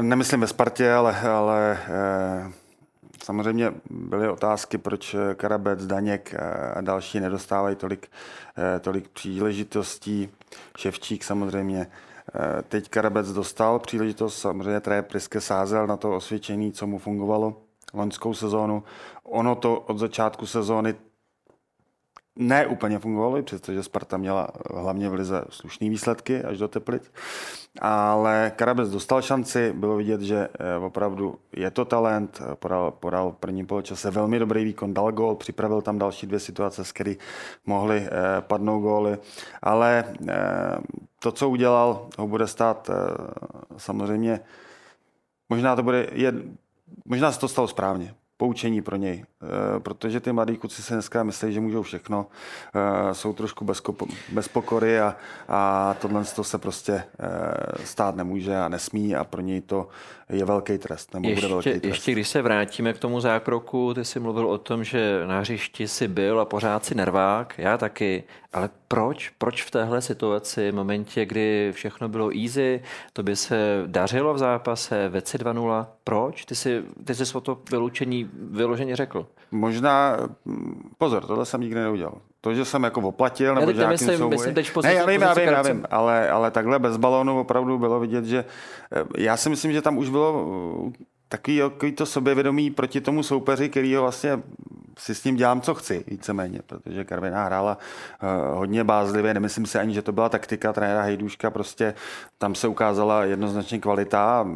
Nemyslím ve Spartě, ale, ale eh, samozřejmě byly otázky, proč Karabec, Daněk a další nedostávají tolik, eh, tolik příležitostí. Ševčík samozřejmě. Eh, teď Karabec dostal příležitost, samozřejmě Traje Priske sázel na to osvědčení, co mu fungovalo loňskou sezónu. Ono to od začátku sezóny ne úplně fungovalo, přestože Sparta měla hlavně v Lize slušné výsledky až do Teplic. Ale Karabec dostal šanci, bylo vidět, že eh, opravdu je to talent, podal, podal v prvním poločase velmi dobrý výkon, dal gól, připravil tam další dvě situace, z kterých mohly eh, padnout góly. Ale eh, to, co udělal, ho bude stát samozřejmě, možná to bude, je, možná se to stalo správně, poučení pro něj, eh, protože ty mladí kluci se dneska myslí, že můžou všechno, eh, jsou trošku bez, bez pokory a, a tohle to se prostě eh, stát nemůže a nesmí a pro něj to je velký trest, nebo ještě, bude velký trest. Ještě když se vrátíme k tomu zákroku, ty jsi mluvil o tom, že na hřišti si byl a pořád si nervák, já taky, ale proč? Proč v téhle situaci, v momentě, kdy všechno bylo easy, to by se dařilo v zápase, ve 2-0, proč? Ty jsi, ty jsi o to vyloučení vyloženě řekl. Možná, pozor, tohle jsem nikdy neudělal. To, že jsem jako oplatil, nebo že myslím, souboji... myslím teď ne, já vím, já vím, já vím, ale, ale takhle bez balónu opravdu bylo vidět, že eh, já si myslím, že tam už bylo eh, takový, takový to sebevědomí proti tomu soupeři, který ho vlastně si s ním dělám, co chci, víceméně, protože Karviná hrála uh, hodně bázlivě, nemyslím si ani, že to byla taktika trenéra Hejduška, prostě tam se ukázala jednoznačně kvalita,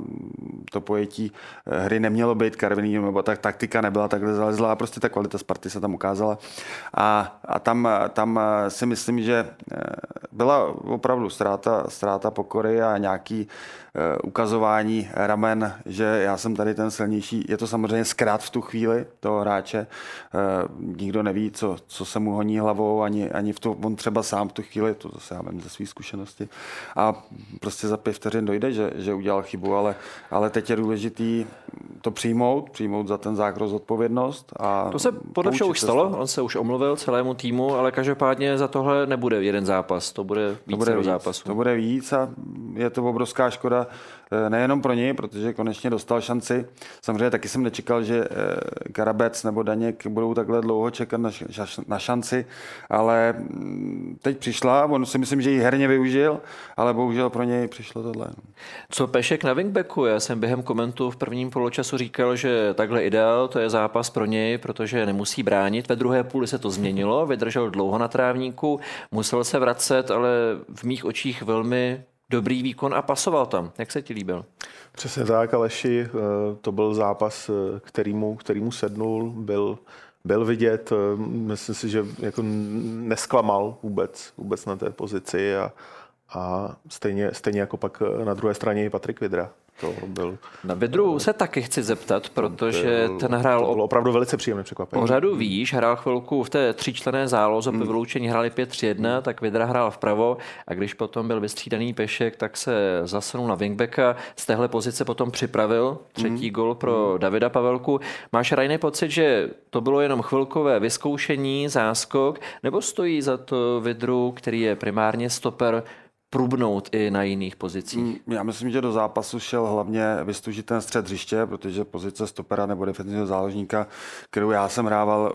to pojetí eh, hry nemělo být Karviný, nebo tak taktika nebyla takhle zalezla a prostě ta kvalita Sparty se tam ukázala. A, a tam, tam eh, si myslím, že byla opravdu ztráta, ztráta pokory a nějaký ukazování ramen, že já jsem tady ten silnější. Je to samozřejmě zkrát v tu chvíli toho hráče, Eh, nikdo neví, co, co se mu honí hlavou, ani, ani v to, on třeba sám v tu chvíli, to zase já vím ze své zkušenosti, a prostě za pět vteřin dojde, že, že udělal chybu, ale, ale teď je důležitý to přijmout, přijmout za ten zákroz odpovědnost. A to se podle všeho už stalo, on se už omluvil celému týmu, ale každopádně za tohle nebude jeden zápas, to bude víc to bude víc, zápasů. To bude víc a je to obrovská škoda, Eh, nejenom pro něj, protože konečně dostal šanci. Samozřejmě taky jsem nečekal, že eh, Karabec nebo Daněk budou takhle dlouho čekat na šanci, ale mm, teď přišla, on si myslím, že ji herně využil, ale bohužel pro něj přišlo tohle. No. Co Pešek na wingbacku? Já jsem během komentu v prvním poločasu říkal, že takhle ideál, to je zápas pro něj, protože nemusí bránit. Ve druhé půli se to změnilo, vydržel dlouho na trávníku, musel se vracet, ale v mých očích velmi dobrý výkon a pasoval tam. Jak se ti líbil? Přesně tak, Aleši. Eh, to byl zápas, eh, kterýmu, kterýmu sednul, byl, byl vidět. Eh, myslím si, že jako nesklamal vůbec, vůbec na té pozici a, a stejně, stejně jako pak na druhé straně i Patrik Vidra. To byl... Na Vidru se taky chci zeptat, protože to ten hrál... To bylo opravdu velice příjemné překvapení. O řadu výš, hrál chvilku v té tříčlené záloze, hmm. po vyloučení hráli 5-3-1, tak Vidra hrál vpravo a když potom byl vystřídaný Pešek, tak se zasunul na wingbacka, z téhle pozice potom připravil třetí hmm. gol pro hmm. Davida Pavelku. Máš rajný pocit, že to bylo jenom chvilkové vyzkoušení, záskok, nebo stojí za to Vidru, který je primárně stoper, prubnout i na jiných pozicích? Mm, já myslím, že do zápasu šel hlavně vystužit ten střed hřiště, protože pozice stopera nebo defenzivního záložníka, kterou já jsem hrával,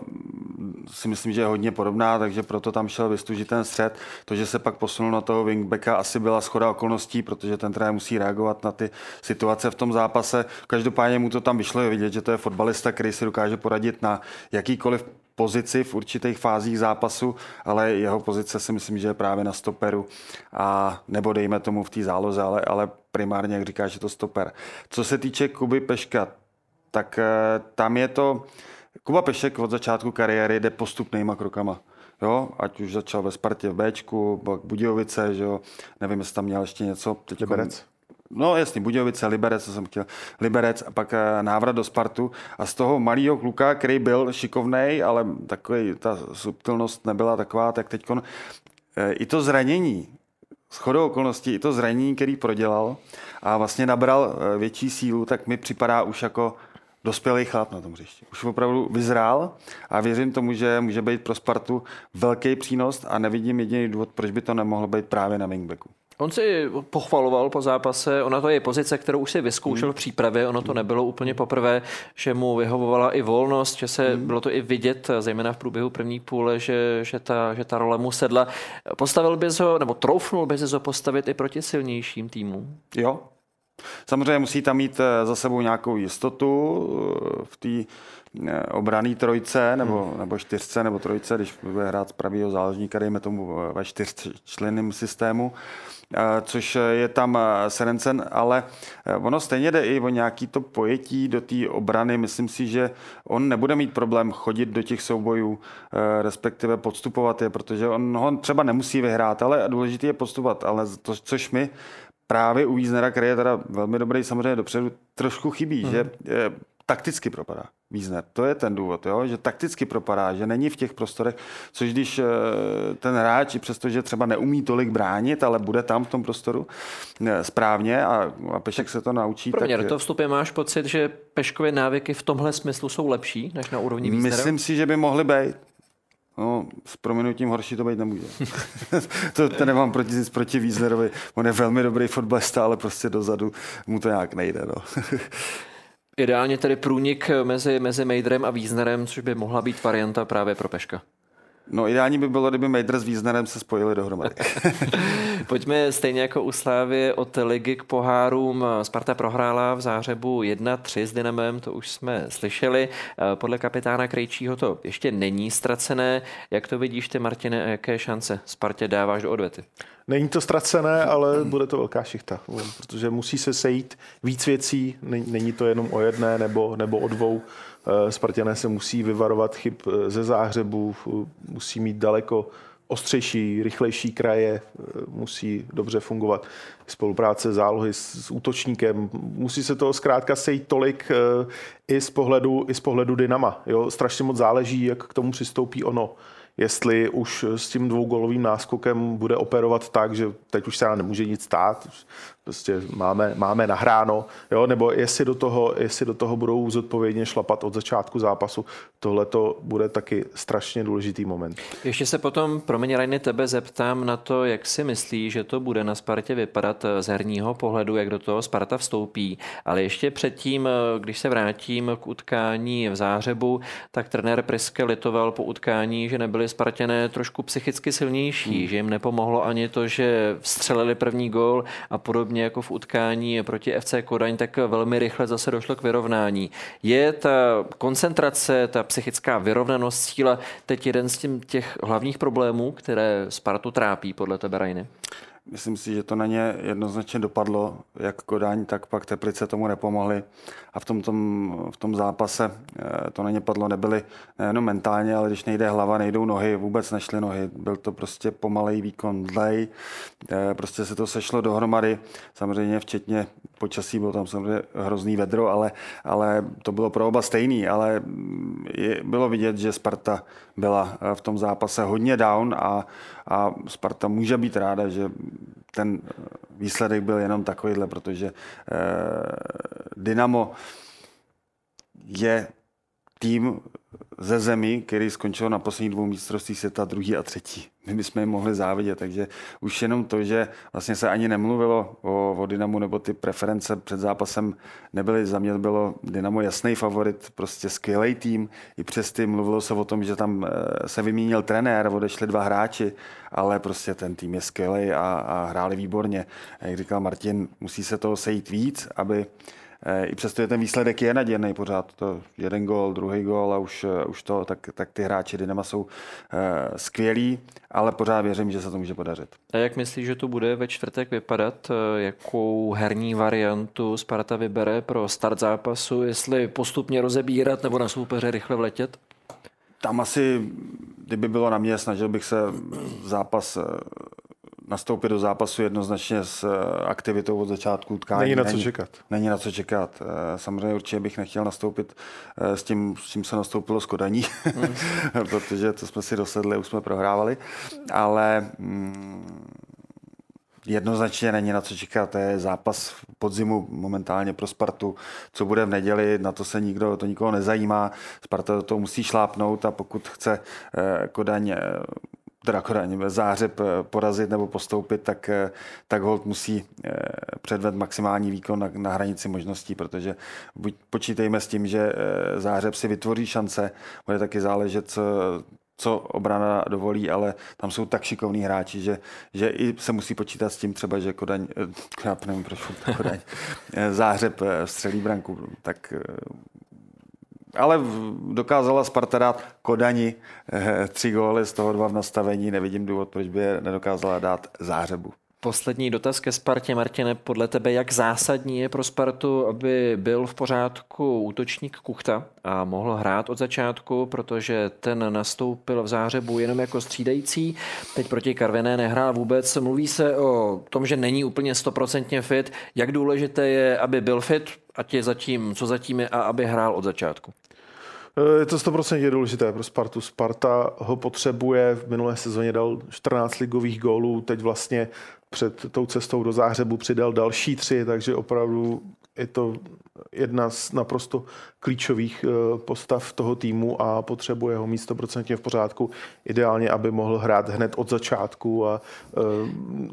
si myslím, že je hodně podobná, takže proto tam šel vystužit ten střed. To, že se pak posunul na toho wingbacka, asi byla schoda okolností, protože ten trenér musí reagovat na ty situace v tom zápase. Každopádně mu to tam vyšlo, je vidět, že to je fotbalista, který si dokáže poradit na jakýkoliv pozici v určitých fázích zápasu, ale jeho pozice si myslím, že je právě na stoperu a nebo dejme tomu v té záloze, ale, ale primárně, jak říkáš, je to stoper. Co se týče Kuby Peška, tak eh, tam je to, Kuba Pešek od začátku kariéry jde postupnýma krokama. Jo, ať už začal ve Spartě v Bčku, pak Budějovice, že jo, nevím, jestli tam měl ještě něco. Teď Liberec. No jasně, Budějovice, Liberec, co jsem chtěl, Liberec a pak eh, návrat do Spartu a z toho malého kluka, který byl šikovný, ale takový, ta subtilnost nebyla taková, tak teď eh, i to zranění, s chodou okolností, i to zranění, který prodělal a vlastně nabral eh, větší sílu, tak mi připadá už jako dospělý chlap na tom hřišti. Už opravdu vyzrál a věřím tomu, že může být pro Spartu velký přínos a nevidím jediný důvod, proč by to nemohlo být právě na wingbacku. On si pochvaloval po zápase, ona to je pozice, kterou už si vyzkoušel v přípravě, ono to nebylo úplně poprvé, že mu vyhovovala i volnost, že se hmm. bylo to i vidět, zejména v průběhu první půle, že, že, ta, že ta role mu sedla. Postavil bys ho, nebo troufnul bys ho postavit i proti silnějším týmům? Jo, Samozřejmě musí tam mít eh, za sebou nějakou jistotu eh, v té obraný trojce nebo, hmm. nebo čtyřce nebo trojce, když bude hrát z pravého záložníka, dejme tomu ve čtyřčlenném systému, což je tam Serencen, ale ono stejně jde i o nějaký to pojetí do té obrany. Myslím si, že on nebude mít problém chodit do těch soubojů, respektive podstupovat je, protože on ho třeba nemusí vyhrát, ale důležité je postupovat, ale to, což my právě u Víznera, který je teda velmi dobrý samozřejmě dopředu, trošku chybí, mm. že je, takticky propadá Vízner. To je ten důvod, jo? že takticky propadá, že není v těch prostorech, což když eh, ten hráč, přestože třeba neumí tolik bránit, ale bude tam v tom prostoru eh, správně a, a Pešek se to naučí. Pro mě tak... do toho vstupě máš pocit, že Peškové návyky v tomhle smyslu jsou lepší než na úrovni Víznera? Myslím si, že by mohly být. No, s proměnutím horší to být nemůže. <laughs> to, to nemám proti nic proti Wiesnerovi. On je velmi dobrý fotbalista, ale prostě dozadu mu to nějak nejde. No. <laughs> Ideálně tedy průnik mezi, mezi Mejdrem a Wiesnerem, což by mohla být varianta právě pro Peška. No ideální by bylo, kdyby Mejdr s Víznerem se spojili dohromady. <laughs> Pojďme stejně jako u Slávy od ligy k pohárům. Sparta prohrála v zářebu 1-3 s Dynamem, to už jsme slyšeli. Podle kapitána Krejčího to ještě není ztracené. Jak to vidíš ty, Martine, a jaké šance Spartě dáváš do odvety? Není to ztracené, ale bude to velká šichta, protože musí se sejít víc věcí, není to jenom o jedné nebo, nebo o dvou. Eh, Spartané se musí vyvarovat chyb eh, ze záhřebu, musí mít daleko ostřejší, rychlejší kraje, eh, musí dobře fungovat spolupráce zálohy s, s útočníkem. Musí se toho zkrátka sejít tolik i z pohledu, i z pohledu Dynama. Jo? Strašně moc záleží, jak k tomu přistoupí ono jestli už s tím dvougolovým náskokem bude operovat tak, že teď už se nemůže nic stát, prostě máme, máme nahráno, jo? nebo jestli do, toho, jestli do toho budou zodpovědně šlapat od začátku zápasu. Tohle to bude taky strašně důležitý moment. Ještě se potom, promiň Rajny, tebe zeptám na to, jak si myslí, že to bude na Spartě vypadat z herního pohledu, jak do toho Sparta vstoupí. Ale ještě předtím, když se vrátím k utkání v Zářebu, tak trenér Priske litoval po utkání, že nebyli Spartěné trošku psychicky silnější, hmm. že jim nepomohlo ani to, že vstřelili první gól a podobně podobně jako v utkání proti FC Kodaň, tak velmi rychle zase došlo k vyrovnání. Je ta koncentrace, ta psychická vyrovnanost síla teď jeden z těch hlavních problémů, které Spartu trápí podle tebe, Rajny? Myslím si, že to na ně jednoznačně dopadlo, jak Kodaň, tak pak Teplice tomu nepomohli. A v tom, tom, v tom zápase eh, to na ně padlo, nebyly nejenom mentálně, ale když nejde hlava, nejdou nohy, vůbec nešly nohy. Byl to prostě pomalej výkon, dlej, eh, prostě se to sešlo dohromady, samozřejmě včetně počasí, bylo tam samozřejmě hrozný vedro, ale, ale to bylo pro oba stejný, ale je, bylo vidět, že Sparta byla eh, v tom zápase hodně down a, a Sparta může být ráda, že ten výsledek byl jenom takovýhle, protože eh, Dynamo je tým ze zemi, který skončil na posledních dvou mistrovství světa, druhý a třetí. My bychom jim mohli závidět, takže už jenom to, že vlastně se ani nemluvilo o, o Dynamu nebo ty preference před zápasem nebyly, za mě bylo Dynamo jasný favorit, prostě skvělý tým, i přes ty mluvilo se o tom, že tam eh, se vymínil trenér, odešli dva hráči, ale prostě ten tým je skvělý a, a hráli výborně. Jak říkal Martin, musí se toho sejít víc, aby i přesto je ten výsledek je nadějný pořád. To jeden gol, druhý gol a už, eh, už to, tak, tak ty hráči Dynama jsou uh, skvělí, ale pořád věřím, že se to může podařit. A jak myslíš, že to bude ve čtvrtek vypadat? Jakou herní variantu Sparta vybere pro start zápasu? Jestli postupně rozebírat nebo na soupeře rychle vletět? Tam asi, kdyby bylo na mě, snažil bych se zápas nastoupit do zápasu jednoznačně s eh, aktivitou od začátku utkání. Není na co čekat. Není na co čekat. Eh, samozřejmě určitě bych nechtěl nastoupit eh, s tím, s čím se nastoupilo s Kodaní, mm. <laughs> protože to jsme si dosedli, už jsme prohrávali, ale mm, jednoznačně není na co čekat. To je zápas v podzimu momentálně pro Spartu. Co bude v neděli, na to se nikdo, to nikoho nezajímá. Sparta to musí šlápnout a pokud chce Kodaň teda zářeb eh, porazit nebo postoupit, tak, eh, tak hold musí eh, předved maximální výkon na, na hranici možností, protože buď počítejme s tím, že zářeb si vytvoří šance, bude taky záležet, co, co obrana dovolí, ale tam jsou tak šikovní hráči, že, že i se musí počítat s tím třeba, že Kodaň, <laughs> já nevím, proč Kodaň, <laughs> zářeb střelí branku, tak ale dokázala Sparta dát Kodani eh, tři góly, z toho dva v nastavení. Nevidím důvod, proč by je nedokázala dát zářebu. Poslední dotaz ke Spartě, Martine. Podle tebe, jak zásadní je pro Spartu, aby byl v pořádku útočník Kuchta a mohl hrát od začátku, protože ten nastoupil v zářebu jenom jako střídající. Teď proti Karviné nehrál vůbec. Mluví se o tom, že není úplně stoprocentně fit. Jak důležité je, aby byl fit, ať je zatím, co zatím je, a aby hrál od začátku? Je to 100% důležité pro Spartu. Sparta ho potřebuje, v minulé sezóně dal 14 ligových gólů, teď vlastně před tou cestou do Záhřebu přidal další tři, takže opravdu je to jedna z naprosto klíčových eh, postav toho týmu a potřebuje ho místo procentně v pořádku. Ideálně, aby mohl hrát hned od začátku a eh,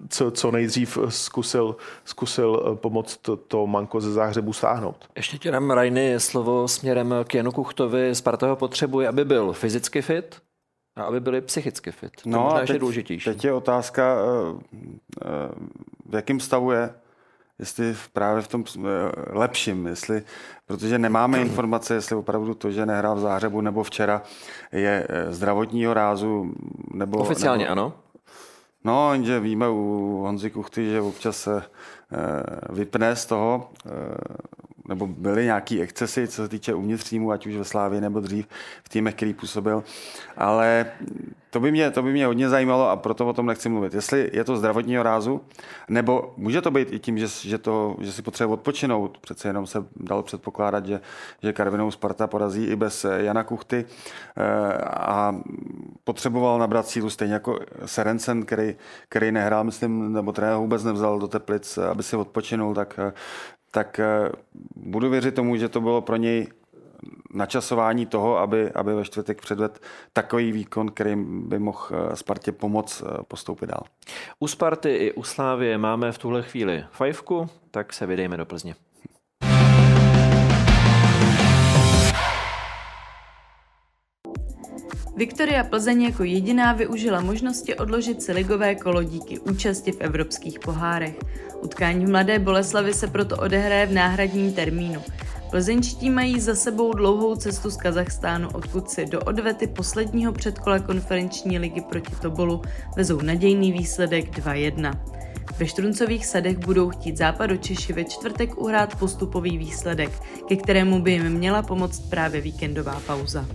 co, co nejdřív zkusil, zkusil eh, pomoct to, to manko ze záhřebu sáhnout. Ještě ti dám Rajny slovo směrem k Janu Kuchtovi. Sparta ho potřebuje, aby byl fyzicky fit, a aby byli psychicky fit. To no možná a teď, důležitější. Teď je otázka, v jakém stavu je jestli právě v tom eh, lepším, jestli, protože nemáme informace, jestli opravdu to, že nehrál v záhřebu nebo včera, je eh, zdravotního rázu nebo... Oficiálně nebo, ano. No, že víme u Honzy Kuchty, že občas se eh, vypne z toho, nebo byly nějaký excesy, co se týče uvnitř týmu, ať už ve Slávě nebo dřív v týmech, který působil, ale to by, mě, to by mě hodně zajímalo a proto o tom nechci mluvit. Jestli je to zdravotního rázu, nebo může to být i tím, že, že, to, že si potřebuje odpočinout. Přece jenom se dalo předpokládat, že, že Karvinou Sparta porazí i bez eh, Jana Kuchty eh, a potřeboval nabrat sílu stejně jako Serencen, který, který nehrál, myslím, nebo trenér vůbec nevzal do Teplic, aby si odpočinul, tak, tak eh, budu věřit tomu, že to bylo pro něj načasování toho, aby, aby ve čtvrtek předved takový výkon, který by mohl eh, Spartě pomoct eh, postoupit dál. U Sparty i u Slávě máme v tuhle chvíli fajfku, tak se vydejme do Plzně. Viktoria Plzeň jako jediná využila možnosti odložit si ligové kolo díky účasti v evropských pohárech. Utkání v Mladé Boleslavi se proto odehraje v náhradním termínu. Plzeňští mají za sebou dlouhou cestu z Kazachstánu, odkud si do odvety posledního předkola konferenční ligy proti Tobolu vezou nadějný výsledek 2-1. Ve Štruncových sadech budou chtít Češi ve čtvrtek uhrát postupový výsledek, ke kterému by jim měla pomoct právě víkendová pauza.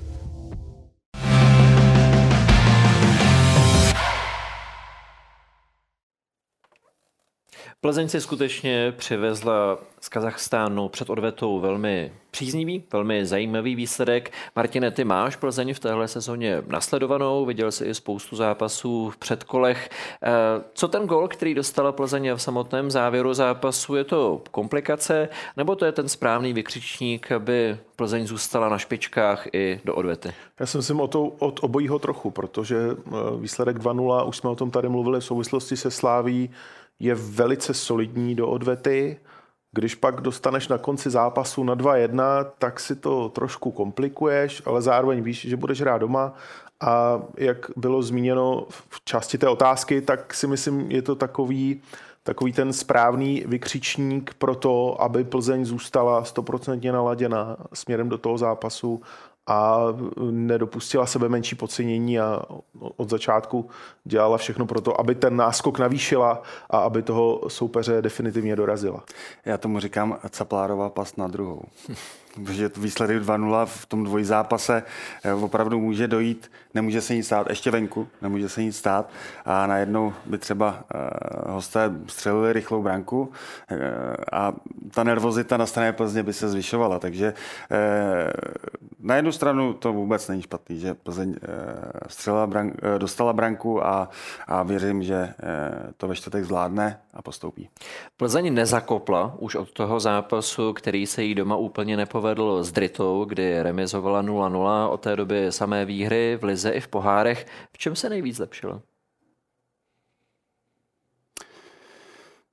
Plzeň si skutečně přivezla z Kazachstánu před odvetou velmi příznivý, velmi zajímavý výsledek. Martine, ty máš Plzeň v téhle sezóně nasledovanou, viděl jsi i spoustu zápasů v předkolech. Eh, co ten gol, který dostala Plzeň v samotném závěru zápasu, je to komplikace, nebo to je ten správný vykřičník, aby Plzeň zůstala na špičkách i do odvety? Já si myslím o to, od obojího trochu, protože eh, výsledek 2-0, už jsme o tom tady mluvili v souvislosti se Sláví, je velice solidní do odvety. Když pak dostaneš na konci zápasu na 2-1, tak si to trošku komplikuješ, ale zároveň víš, že budeš hrát doma a jak bylo zmíněno v části té otázky, tak si myslím, je to takový, takový ten správný vykřičník pro to, aby Plzeň zůstala stoprocentně naladěna směrem do toho zápasu a nedopustila sebe menší podcenění a od začátku dělala všechno pro to, aby ten náskok navýšila a aby toho soupeře definitivně dorazila. Já tomu říkám Caplárová pas na druhou. Protože výsledek 2-0 v tom dvojzápase eh, opravdu může dojít, nemůže se nic stát, ještě venku, nemůže se nic stát. A najednou by třeba eh, hosté střelili rychlou branku eh, a ta nervozita na straně Plzně by se zvyšovala, takže na jednu stranu to vůbec není špatný, že Plzeň střelila brank, dostala branku a, a věřím, že to ve čtvrtek zvládne a postoupí. Plzeň nezakopla už od toho zápasu, který se jí doma úplně nepovedl s Dritou, kdy remizovala 0-0. Od té doby samé výhry v lize i v pohárech. V čem se nejvíc zlepšilo?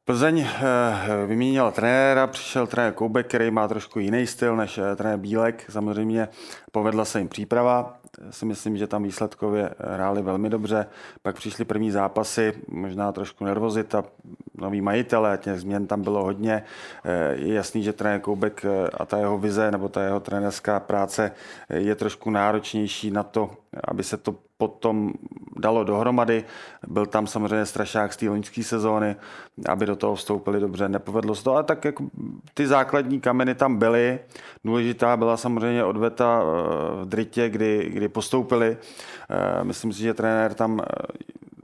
Plzeň eh, vyměnila trenéra, přišel trenér Koubek, který má trošku jiný styl než eh, trenér Bílek. Samozřejmě povedla se jim příprava, si myslím, že tam výsledkově hráli velmi dobře. Pak přišly první zápasy, možná trošku nervozita, nový majitele, těch změn tam bylo hodně. Eh, je jasný, že trenér Koubek a ta jeho vize nebo ta jeho trenérská práce je trošku náročnější na to, aby se to potom dalo dohromady. Byl tam samozřejmě strašák z té loňské sezóny, aby do toho vstoupili dobře. Nepovedlo se to, ale tak jako ty základní kameny tam byly. Důležitá byla samozřejmě odveta eh, v Dritě, kdy, kdy postoupili. Eh, myslím si, že trenér tam eh,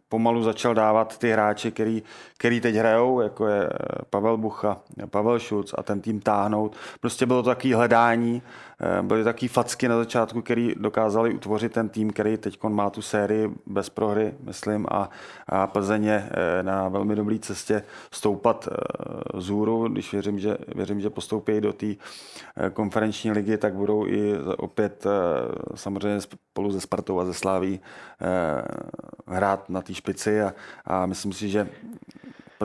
pomalu začal dávat ty hráče, který, který teď hrajou, jako je Pavel Bucha, Pavel Šuc a ten tým táhnout. Prostě bylo to takové hledání, byly taky facky na začátku, který dokázali utvořit ten tým, který teď má tu sérii bez prohry, myslím, a, a Plzeň je eh, na velmi dobré cestě stoupat eh, zůru. Když věřím, že, věřím, že postoupí do té konferenční ligy, tak budou i opět samozřejmě spolu se Spartou a ze Sláví hrát na té špici a, a myslím si, že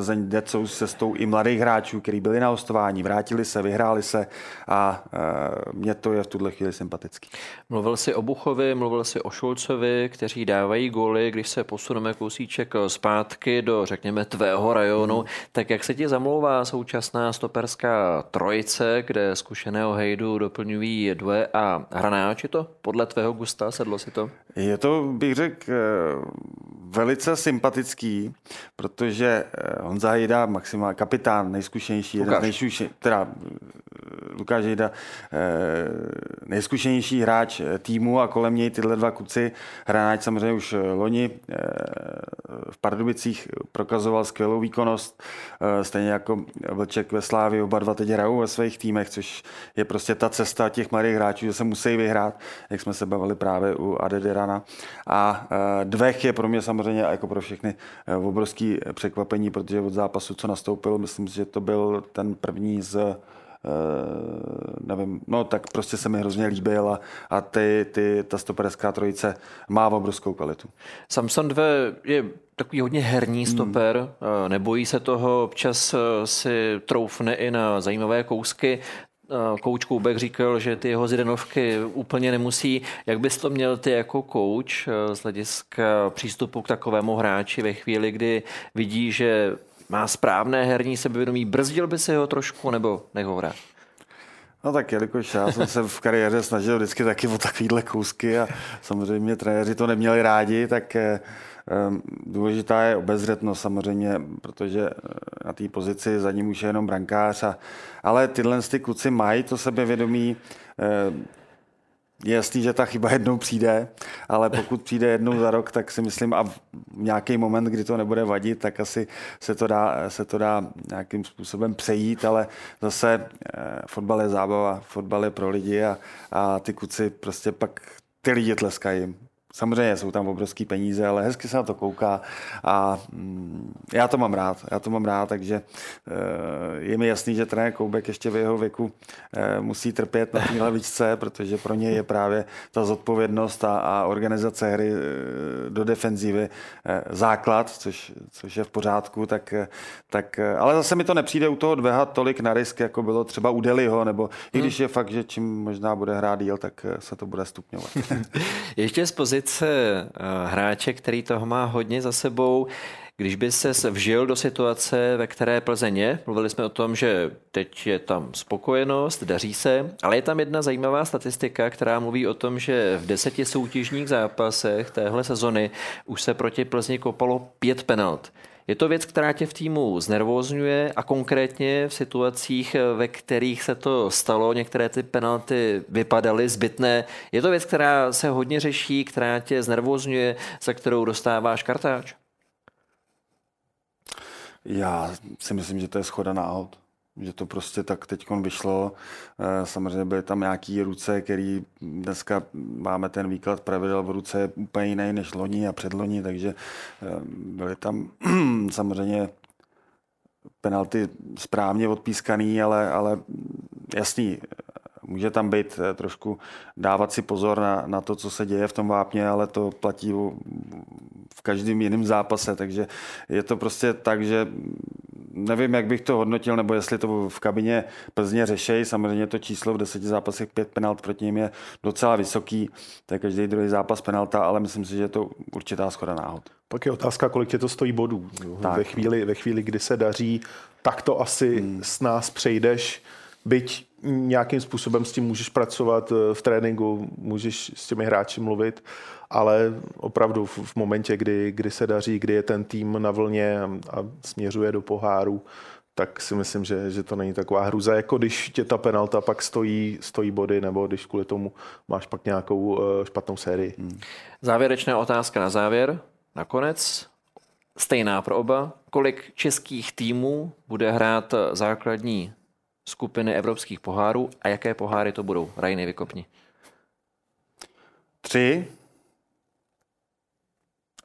Plzeň jde se cestou i mladých hráčů, kteří byli na hostování, vrátili se, vyhráli se a e, mě to je v tuhle chvíli sympatický. Mluvil jsi o Buchovi, mluvil jsi o Šulcovi, kteří dávají góly, když se posuneme kousíček zpátky do, řekněme, tvého rajonu, hmm. tak jak se ti zamlouvá současná stoperská trojice, kde zkušeného hejdu doplňují Dve a Hranáč, je to podle tvého gusta, sedlo si to? Je to, bych řekl, velice sympatický, protože Honza Hejda, maximál kapitán, nejzkušenější, jeden z nejzkušenější, teda eh, Lukáš Hejda, eh, nejzkušenější hráč týmu a kolem něj tyhle dva kuci. Hranáč samozřejmě už loni v Pardubicích prokazoval skvělou výkonnost, stejně jako Vlček ve Slávi, oba dva teď hrajou ve svých týmech, což je prostě ta cesta těch mladých hráčů, že se musí vyhrát, jak jsme se bavili právě u Adedirana. A Dvech je pro mě samozřejmě jako pro všechny eh, obrovský překvapení, protože od zápasu, co nastoupil, myslím si, že to byl ten první z Uh, nevím, no tak prostě se mi hrozně líbil a, a ty, ty, ta stoperská trojice má obrovskou kvalitu. Samson 2 je takový hodně herní hmm. stoper, hmm. nebojí se toho, občas si troufne i na zajímavé kousky. Kouč Koubek říkal, že ty jeho zidanovky úplně nemusí. Jak bys to měl ty jako kouč eh, z hlediska přístupu k takovému hráči ve chvíli, kdy vidí, že má správné herní sebevědomí, brzdil by se ho trošku nebo nech? No tak jelikož já jsem se v kariéře snažil vždycky taky o takovýhle kousky a samozřejmě trenéři to neměli rádi, tak eh, důležitá je obezřetnost samozřejmě, protože eh, na té pozici za ním už je jenom brankář. A, ale tyhle ty kluci mají to sebevědomí. Ehm, je jasný, že ta chyba jednou přijde, ale pokud přijde jednou za rok, tak si myslím, a v nějaký moment, kdy to nebude vadit, tak asi se to dá, se to dá nějakým způsobem přejít, ale zase eh, fotbal je zábava, fotbal je pro lidi a, a ty kuci prostě pak ty lidi tleskají. Samozřejmě jsou tam obrovské peníze, ale hezky se na to kouká a mm, já to mám rád. Já to mám rád, takže eh, je mi jasný, že trenér Koubek ještě v jeho věku eh, musí trpět na té lavičce, <laughs> protože pro něj je právě ta zodpovědnost a, a organizace hry eh, do defenzívy základ, což, což je v pořádku, tak, tak, ale zase mi to nepřijde u toho dvehat tolik na risk, jako bylo třeba u Deliho, nebo hmm. i když je fakt, že čím možná bude hrát díl, tak se to bude stupňovat. <laughs> ještě z pozice pozice eh, hráče, který toho má hodně za sebou. Když by se vžil do situace, ve které Plzeň je, mluvili jsme o tom, že teď je tam spokojenost, daří se, ale je tam jedna zajímavá statistika, která mluví o tom, že v deseti soutěžních zápasech téhle sezony už se proti Plzni kopalo pět penalt. Je to věc, která tě v týmu znervózňuje a konkrétně v situacích, ve kterých se to stalo, některé ty penalty vypadaly zbytné. Je to věc, která se hodně řeší, která tě znervózňuje, za kterou dostáváš kartáč? Já si myslím, že to je schoda náhod že to prostě tak teď vyšlo. Eh, samozřejmě byly tam nějaký ruce, který dneska máme ten výklad pravidel v ruce úplně jiný než loni a předloni, takže eh, byly tam <clears throat> samozřejmě penalty správně odpískaný, ale, ale jasný, může tam být eh, trošku dávat si pozor na, na to, co se děje v tom vápně, ale to platí v každém jiném zápase, takže je to prostě tak, že nevím, jak bych to hodnotil, nebo jestli to v kabině Plzně řešej. Samozřejmě to číslo v deseti zápasech pět penalt proti ním je docela vysoký. To je každý druhý zápas penalta, ale myslím si, že je to určitá schoda náhod. Pak je otázka, kolik tě to stojí bodů. Tak. Ve, chvíli, ve chvíli, kdy se daří, tak to asi hmm. s nás přejdeš. Byť nějakým způsobem s tím můžeš pracovat eh, v tréninku, můžeš s těmi hráči mluvit, ale opravdu v, v momentě, kdy, kdy se daří, kdy je ten tým na vlně a, a směřuje do poháru, tak si myslím, že, že to není taková hruza, jako když tě ta penalta pak stojí, stojí body, nebo když kvůli tomu máš pak nějakou uh, špatnou sérii. Hmm. Závěrečná otázka na závěr. Nakonec stejná pro oba. Kolik českých týmů bude hrát základní skupiny evropských pohárů a jaké poháry to budou? Rajny vykopni. Tři.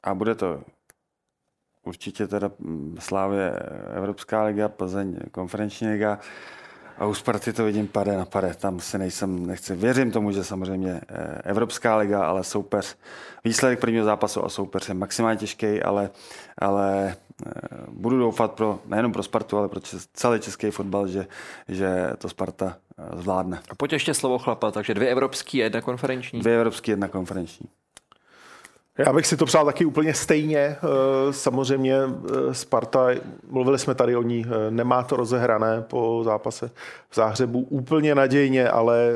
A bude to určitě teda Slávě Evropská liga, Plzeň konferenční liga. A u Sparty to vidím pade na pade. Tam si nejsem, nechci. Věřím tomu, že samozřejmě eh, Evropská liga, ale soupeř, výsledek prvního zápasu a soupeř je maximálně těžký, ale, ale eh, budu doufat pro, nejenom pro Spartu, ale pro celý český fotbal, že, že to Sparta eh, zvládne. A pojď ještě slovo chlapa, takže dvě evropský a jedna konferenční. Dvě evropský, jedna konferenční. Já bych si to přál taky úplně stejně. Eh, samozřejmě eh, Sparta, mluvili jsme tady o ní, eh, nemá to rozehrané po zápase v Záhřebu úplně nadějně, ale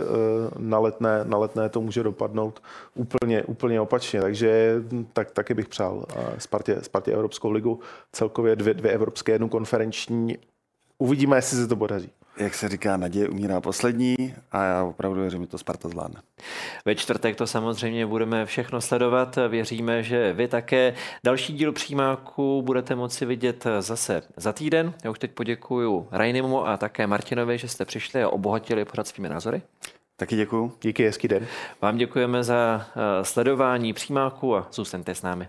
na letné, na letné to může dopadnout úplně, úplně opačně. Takže tak, taky bych přál Spartě, Spartě Evropskou ligu, celkově dvě, dvě evropské, jednu konferenční. Uvidíme, jestli se to podaří jak se říká, naděje umírá poslední a já opravdu věřím, že to Sparta zvládne. Ve čtvrtek to samozřejmě budeme všechno sledovat. Věříme, že vy také další díl přímáku budete moci vidět zase za týden. Já už teď poděkuji Rajnimu a také Martinovi, že jste přišli a obohatili pořád svými názory. Taky děkuji. Díky, hezký den. Vám děkujeme za eh, sledování přímáku a zůstaňte s námi.